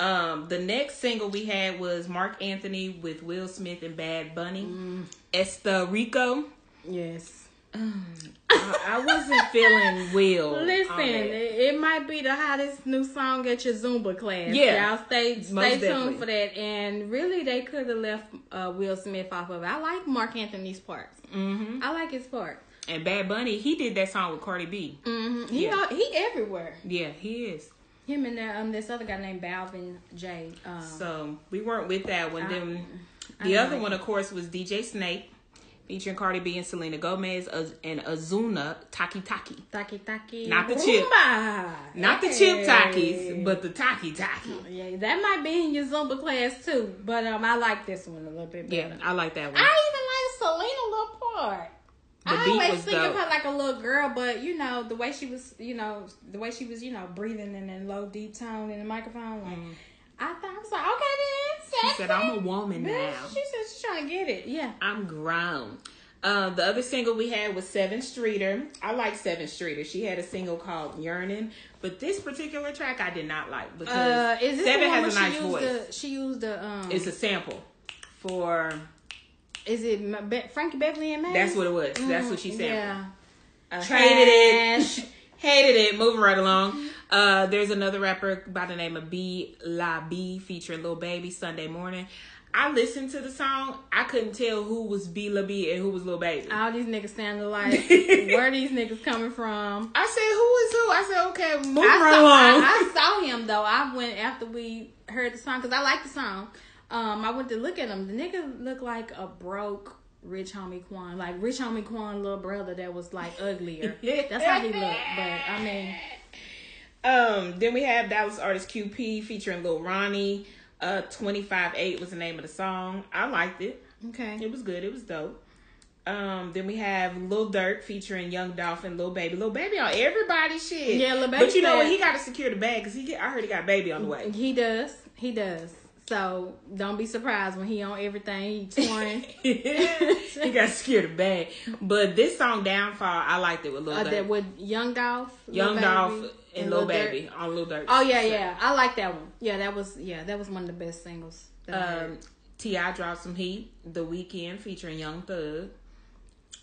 Um, the next single we had was Marc Anthony with Will Smith and Bad Bunny. Mm. Esta Rico. yes. I, I wasn't feeling Will. Listen, it, it might be the hottest new song at your Zumba class. Yeah. y'all stay Most stay definitely. tuned for that. And really, they could have left uh, Will Smith off of it. I like Marc Anthony's parts. Mm-hmm. I like his part. And Bad Bunny, he did that song with Cardi B. Mm-hmm. He Yeah. he everywhere. Yeah, he is. Him and that, um this other guy named Balvin J. Um, So we weren't with that one. Then the other one, of course, was DJ Snake featuring Cardi B and Selena Gomez and Ozuna Taki Taki. Taki Taki. Not the chip. Rumba. Not the chip Takis, but the Taki Taki. yeah, that might be in your Zumba class too. But um, I like this one a little bit better. Yeah, I like that one. I even like Selena little part. The I always was think of her like a little girl, but you know the way she was, you know the way she was, you know breathing in that low deep tone in the microphone. Like I thought I was like, okay then, Mm. She said, "I'm a woman Bitch, now. She said she's trying to get it. Yeah. I'm grown." Uh, the other single we had was Sevyn Streeter. I like Sevyn Streeter. She had a single called Yearning, but this particular track I did not like because Uh, Sevyn has a nice she voice. the she used the um? It's a sample for is it Be- Frankie Beverly and that's what it was. That's what she said. Yeah. Trash. hated it. hated it. Moving right along. Uh, there's another rapper by the name of B La B featuring Lil Baby Sunday Morning. I listened to the song. I couldn't tell who was B La B and who was Lil Baby. All these niggas sound alike. Where are these niggas coming from? I said, "Who is who?" I said, "Okay, moving I right saw, along." I, I saw him though. I went after we heard the song because I like the song. Um, I went to look at him. The nigga looked like a broke rich homie Quan, like rich homie Quan little brother that was like uglier. That's how he looked. But I mean, Um, then we have Dallas artist QP featuring Lil Ronnie. Uh, twenty five eight was the name of the song. I liked it. okay. It was good. It was dope. Um, then we have Lil Durk featuring Young Dolphin, Lil Baby. Lil Baby on everybody's shit. Yeah, Lil Baby But you know what? He got to secure the bag because he. Get, I heard he got baby on the way. He does. He does. So don't be surprised when he on everything. He touring. he got scared of bag. But this song Downfall, I liked it with Lil uh, Durk. that with Young Dolph, Lil Young Baby, Dolph and, Lil Lil Durk. Baby on Lil Durk. Oh yeah, yeah. I like that one. Yeah, that was yeah, that was one of the best singles. Um, T.I. dropped some heat. The weekend featuring Young Thug.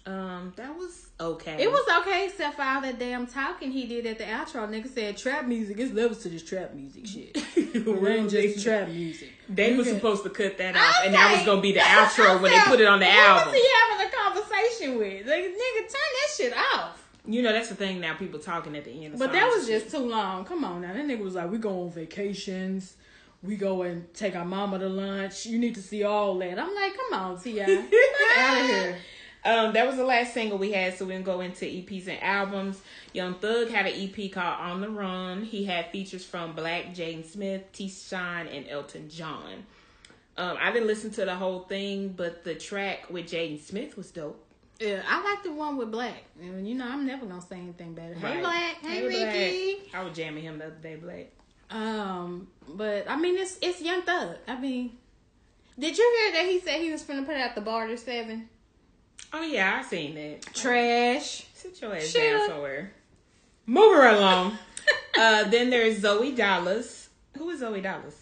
Um, that was okay. It was okay except for all that damn talking he did at the outro. Nigga said trap music. It's levels to this trap music shit. It ain't just trap music. They were supposed to cut that off, and that was gonna be the outro when they put it on the who album. was he having a conversation with? Like nigga, turn that shit off. You know that's the thing now. People talking at the end. Of But that was and just too long. Come on now. That nigga was like, we go on vacations. We go and take our mama to lunch. You need to see all that. I'm like, come on, T.I., get out of here. Um, that was the last single we had, so we can go into EPs and albums. Young Thug had an EP called On the Run. He had features from 6lack, Jaden Smith, T-Shyne, and Elton John. Um, I didn't listen to the whole thing, but the track with Jaden Smith was dope. Yeah, I like the one with 6lack. And you know, I'm never gonna say anything better. Hey 6lack, hey, Hey, Ricky. 6lack. I was jamming him the other day, 6lack. Um, but I mean, it's it's Young Thug. I mean, did you hear that he said he was finna put out the Barter Seven? Oh yeah, I seen that. Trash. Sit your ass down somewhere. Move right along. uh, then there's Zoey Dollaz. Who is Zoey Dollaz?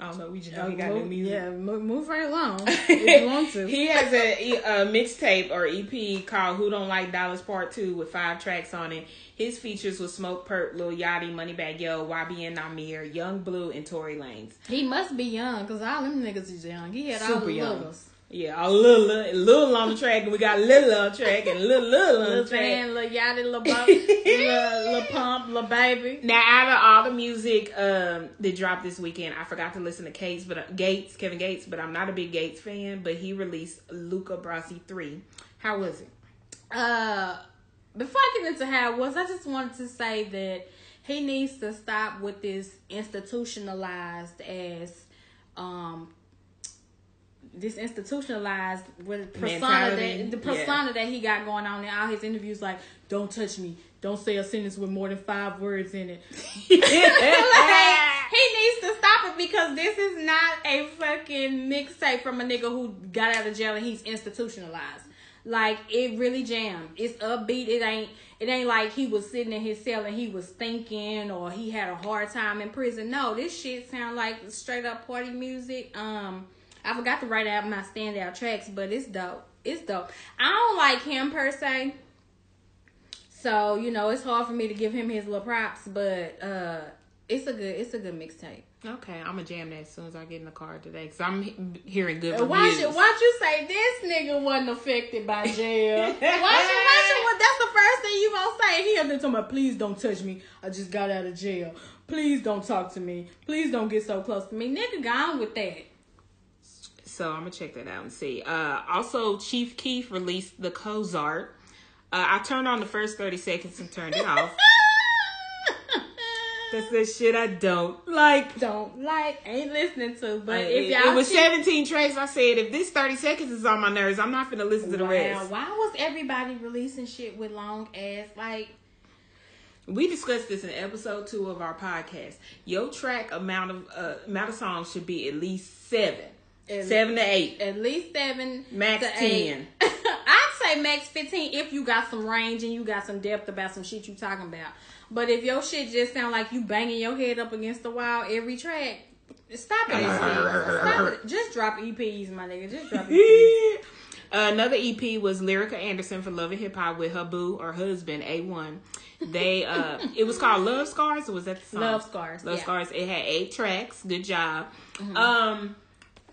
I don't know. We just know he got new move, music. Yeah, move, right along. if you want to. he has a, a mixtape or EP called "Who Don't Like Dollaz Part 2 with five tracks on it. His features was Smokepurpp, Lil Yachty, Moneybag Yo, YBN Nahmir, Young Blue, and Tory Lanez. He must be young because all them niggas is young. He had all Super the young. littles. Yeah, a little, little on the track, and we got little on the track, and little, little on the track. Van, Lil Yachty, Lil Bump, Lil, Lil Pump, little Baby. Now, out of all the music um, that dropped this weekend, I forgot to listen to Gates, but uh, Gates, Kevin Gates, but I'm not a big Gates fan. But he released Luca Brasi three. How was it? Uh, before I get into how it was, I just wanted to say that he needs to stop with this institutionalized as um this institutionalized with persona Mentality, that the persona that he got going on in all his interviews like don't touch me don't say a sentence with more than five words in it like, he needs to stop it because this is not a fucking mixtape from a nigga who got out of jail and he's institutionalized. Like it really jammed. It's upbeat. It ain't. It ain't like he was sitting in his cell and he was thinking or he had a hard time in prison. No, this shit sound like straight up party music. Um, I forgot to write out my standout tracks, but it's dope. It's dope. I don't like him per se. So, you know, it's hard for me to give him his little props, but uh it's a good it's a good mixtape. Okay, I'm gonna jam that as soon as I get in the car today because I'm he- hearing good Uh, Why reviews. should why you say this nigga wasn't affected by jail? why should why should that's the first thing you gonna say? He up there talking about please don't touch me. I just got out of jail. Please don't talk to me. Please don't get so close to me. Nigga gone with that. So I'm gonna check that out and see. Uh, also, Chief Keef released the Cozart. Uh, I turned on the first 30 seconds and turned it off. That's the shit I don't like. don't like ain't listening to, but Uh, if it, y'all it was see- 17 tracks. I said if this 30 seconds is on my nerves, I'm not gonna listen to the Wow, rest. why was everybody releasing shit with long ass like We discussed this in episode two of our podcast. Your track amount of uh, amount of songs should be at least seven, At- seven to eight. at least seven Max to 10. eight. I'd say max fifteen if you got some range and you got some depth about some shit you talking about. But if your shit just sound like you banging your head up against the wall every track, stop it. stop it. Just drop EPs, my nigga. Just drop EPs. Uh, Another EP was Lyrica Anderson for Love and Hip Hop with her boo or husband A1. They uh, it was called Love Scars. Or was that the song? Love Scars, Love yeah. Scars. It had eight tracks. Good job. Um,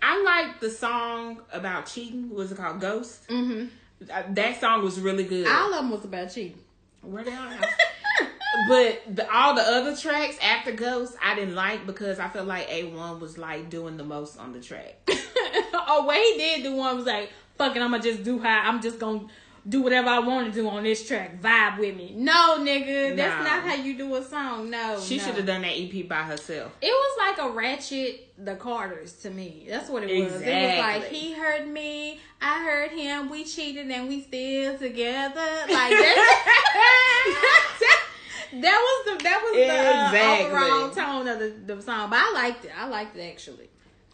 I like the song about cheating. Was it called Ghost? Mm-hmm. That song was really good. All of them was about cheating. Where they are? But the, all the other tracks after Ghost, I didn't like because I felt like A1 was like doing the most on the track. oh, what he did do one was like, fuck it, I'm gonna just do high. I'm just gonna do whatever I want to do on this track. Vibe with me. No, nigga, that's Nah. not how you do a song. No, She no. should have done that EP by herself. It was like a ratchet the Carters to me. That's what it was. It was like he hurt me, I hurt him, we cheated and we still together. Like that. that was the that was the Exactly. uh, overall tone of the, the song. But I liked it. I liked it actually.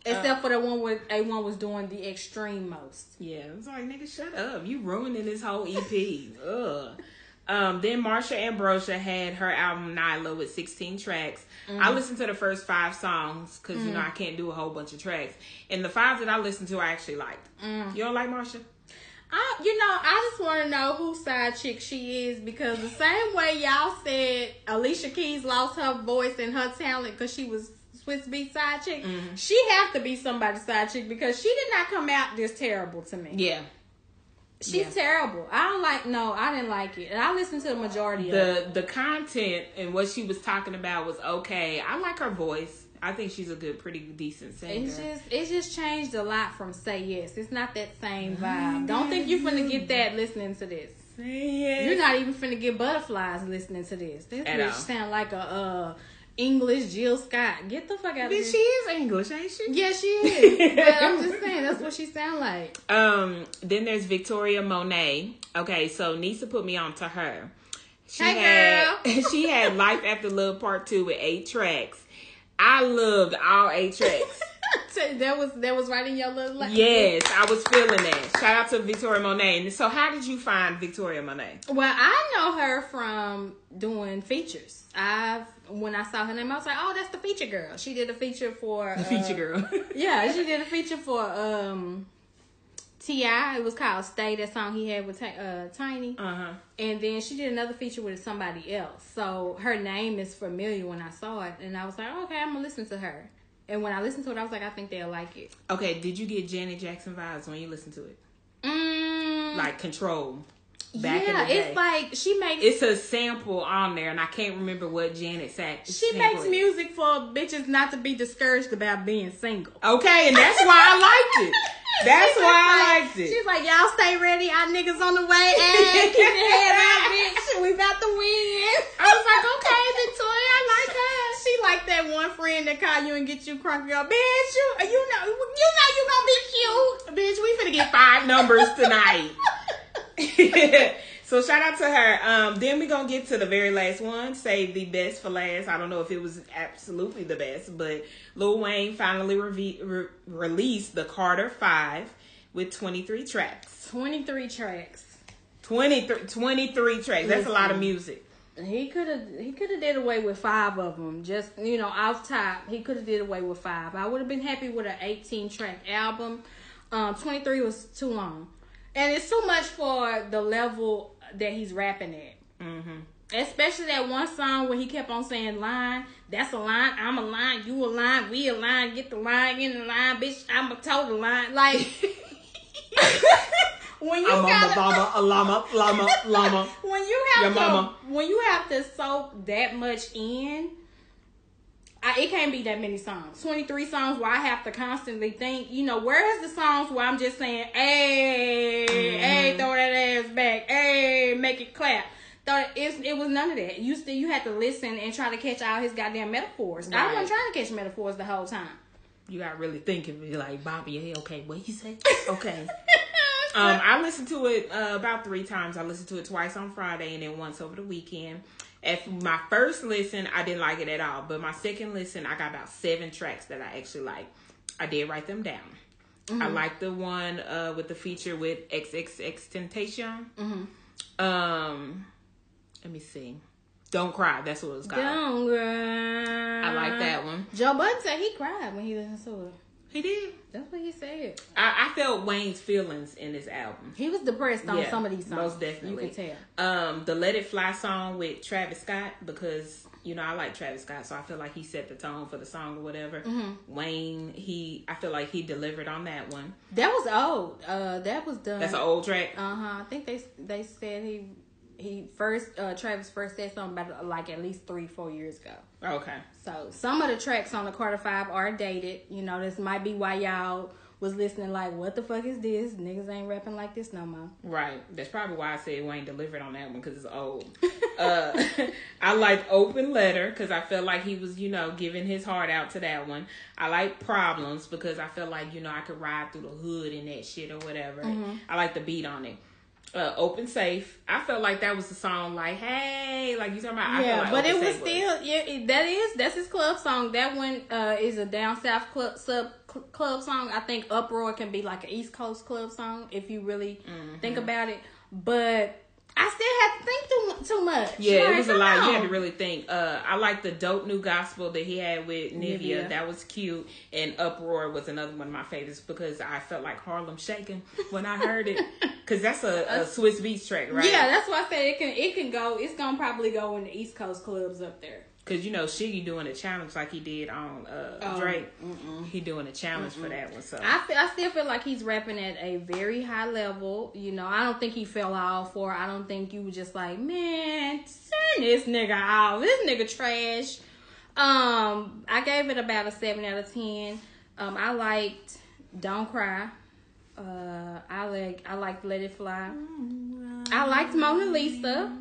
Except uh, for the one where A one was doing the extreme most. Yeah, it's like nigga, shut up! You ruining this whole EP. Ugh. Um, then Marsha Ambrosius had her album Nyla with 16 tracks. I mm-hmm. listened to the first five songs because you know I mm. can't do a whole bunch of tracks, and the five that I listened to I actually liked. Mm. You don't like Marsha? I, you know, I just want to know whose side chick she is because the same way y'all said Alicia Keys lost her voice and her talent because she was Swizz Beatz side chick, she have to be somebody's side chick because she did not come out this terrible to me. Yeah. She's yeah. terrible. I don't like. No, I didn't like it, and I listened to the majority of. The the content and what she was talking about was okay. I like her voice. I think she's a good, pretty decent singer. It's just it's just changed a lot from Say Yes. It's not that same vibe. Don't think you're finna get that listening to this. You're not even finna get butterflies listening to this. This At bitch all. sound like a uh, English Jill Scott. Get the fuck out of here. she is English, ain't she? yeah, she is. but I'm just saying that's what she sound like. Um, then there's Victoria Monet. Okay, so Nisa put me on to her. She Hey, had she had Life After Love Part Two with eight tracks. I loved all eight tracks. That was that was right in your little like yes, I was feeling that. Shout out to Victoria Monet. And so, how did you find Victoria Monet? Well, I know her from doing features. I've when I saw her name, I was like, "Oh, that's the feature girl." She did a feature for The uh, feature girl. Yeah, she did a feature for um Ti. It was called "Stay." That song he had with uh, Tiny, Uh huh. and then she did another feature with somebody else. So her name is familiar when I saw it, and I was like, "Okay, I'm gonna listen to her." And when I listened to it, I was like, "I think they'll like it." Okay, did you get Janet Jackson vibes when you listened to it? Mm, Like Control. Back yeah, in the day. it's like she makes it's a sample on there, and I can't remember what Janet said. she makes music for bitches not to be discouraged about being single. Okay, and that's why I liked it. That's She's why I like- liked it. She's like, y'all stay ready. Our niggas on the way. And keep your head up, bitch. we about to win. I was like, okay, Victoria, I like her. She like that one friend that call you and get you crunk up. Bitch, you you know you know you gonna be cute. Bitch, we finna get five numbers tonight. so shout out to her. Um, then we're gonna get to the very last one. Save the best for last. I don't know if it was absolutely the best, but Lil Wayne finally reve- re- released the Carter Five with 23 tracks. 23 tracks. 23, 23 tracks. That's a lot of music. He could have he could have did away with five of them. Just you know, off top, he could have did away with five. I would have been happy with an 18 track album. Um, 23 was too long, and it's too much for the level that he's rapping at. Mm-hmm. Especially that one song where he kept on saying line. That's a line. I'm a line. You a line. We a line. Get the line in the line, bitch. I'm a total line. Like when you I'm a got llama, a llama, llama, llama. when you have Your to mama. when you have to soak that much in I, it can't be that many songs 23 songs where i have to constantly think you know where is the songs where i'm just saying hey hey throw that ass back hey make it clap Thought it, it was none of that. You still you had to listen and try to catch all his goddamn metaphors. I Right. wasn't trying to catch metaphors the whole time. You got really thinking, be like Bobby. Hey, okay, what you say? Okay. Um, I listened to it uh, about three times. I listened to it twice on Friday and then once over the weekend. At my first listen, I didn't like it at all. But my second listen, I got about seven tracks that I actually like. I did write them down. I like the one uh, with the feature with XXXTentacion. Um, let me see. Don't cry. That's what it's called. Don't cry. I like that one. Joe Budden said he cried when he listened to it. He did. That's what he said. I, I felt Wayne's feelings in this album. He was depressed on Yeah, some of these songs. most definitely. You can tell. Um, the Let It Fly song with Travis Scott because you know I like Travis Scott, so I feel like he set the tone for the song or whatever. Mm-hmm. Wayne, he, I feel like he delivered on that one. That was old. Uh, that was done. That's an old track. Uh huh. I think they they said he he first uh Travis first said something about like at least three four years ago. Okay. So some of the tracks on the Carter Five are dated. You know, this might be why y'all was listening like, what the fuck is this? Niggas ain't rapping like this no more. Right. That's probably why I said Wayne delivered on that one because it's old. uh, I like Open Letter because I felt like he was, you know, giving his heart out to that one. I like Problems because I felt like, you know, I could ride through the hood and that shit or whatever. I like the beat on it. Uh, Open Safe. I felt like that was the song like, hey, like you talking about. Yeah, like but it was still yeah. it- That is that's his club song. That one uh is a down south club sub cl- club song. I think Uproar can be like an East Coast club song if you really Mm-hmm. think about it. But I still had to think too too much. Yeah, Like, it was a lot. You on. had to really think. Uh, I like the dope new gospel that he had with Nivea. Nivea. That was cute. And Uproar was another one of my favorites because I felt like Harlem shaking when I heard it. Because that's a, a Swizz Beatz track, right? Yeah, that's why I said it can it can go. It's gonna probably go in the East Coast clubs up there. Because you know Shiggy doing a challenge like he did on uh, Oh, Drake. He doing a challenge for that one. So I feel, I still feel like he's rapping at a very high level. You know, I don't think he fell off, or I don't think you were just like, man, turn this nigga off. This nigga trash. Um, I gave it about a seven out of ten. Um, I liked Don't Cry. Uh, I like I liked Let It Fly. I liked Mona Lisa.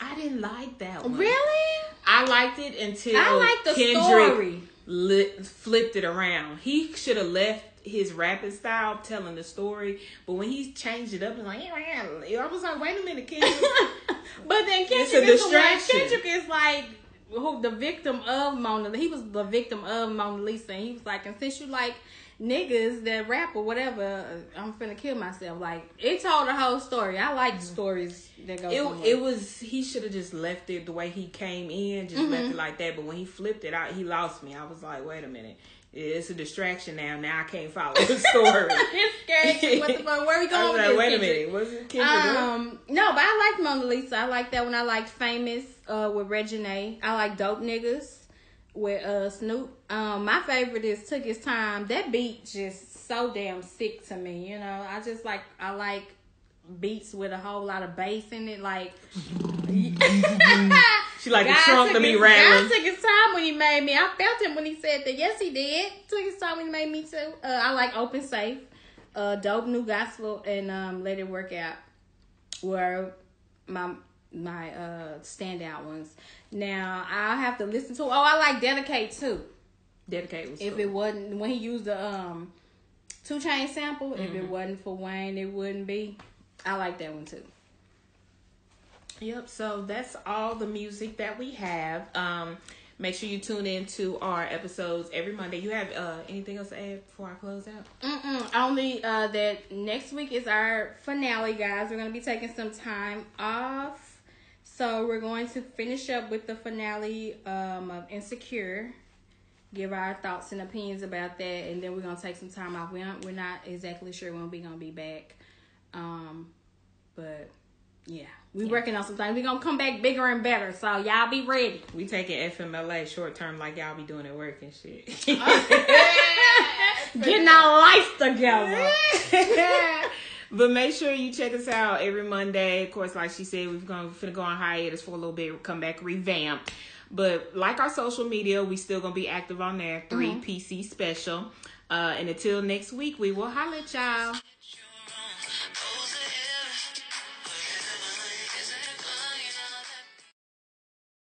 I didn't like that one. Really? I liked it until I like the Kendrick story. li- flipped it around. He should have left his rapping style telling the story, but when he changed it up and like, I was like, wait a minute, Kendrick. But then Kendrick is the one. Kendrick is like who the victim of Mona. He was the victim of Mona Lisa. And he was like, and since you like niggas that rap or whatever, I'm finna kill myself. Like it told the whole story. I like stories that go. it somewhere. it was he should have just left it the way he came in, just left Mm-hmm. it like that. But when he flipped it out, he lost me. I was like, wait a minute. It's a distraction now. Now I can't follow the story. it's scary. what the fuck? Where are we I going was like, this? wait a minute. Was it Kendrick? Um, no, but I liked Mona Lisa. I like that one. I liked Famous uh, with Reginae. I like Dope Niggas with uh, Snoop. Um, my favorite is Took His Time. That beat just so damn sick to me. You know, I just like I like beats with a whole lot of bass in it. Like she like the God trunk to be rattling. God took his time when he made me. I felt him when he said that. Yes, he did. Took his time when he made me too. Uh, I like Open Safe, uh, Dope New Gospel, and um, Let It Work Out. Where my my uh standout ones. Now I'll have to listen to. Oh, I like Dedicate too. Dedicate was If cool. it wasn't when he used the um two chain sample, if it wasn't for Wayne, it wouldn't be. I like that one too. Yep, so that's all the music that we have. Um make sure you tune in to our episodes every Monday. You have uh anything else to add before I close out? Mm-mm, only uh, that next week is our finale, guys. We're gonna be taking some time off, so we're going to finish up with the finale um, of Insecure. Give our thoughts and opinions about that, and then we're gonna take some time off. We we're not exactly sure when we're gonna be back, um, but yeah, we're working on some things. We're gonna come back bigger and better, so y'all be ready. We taking FMLA short term like y'all be doing at work and shit. Getting our life together. but make sure you check us out every Monday. Of course, like she said, we're going to go on hiatus for a little bit, come back revamped. But like our social media, we still gonna be active on there. 3 PC special. Uh, and until next week, we will holla, at y'all.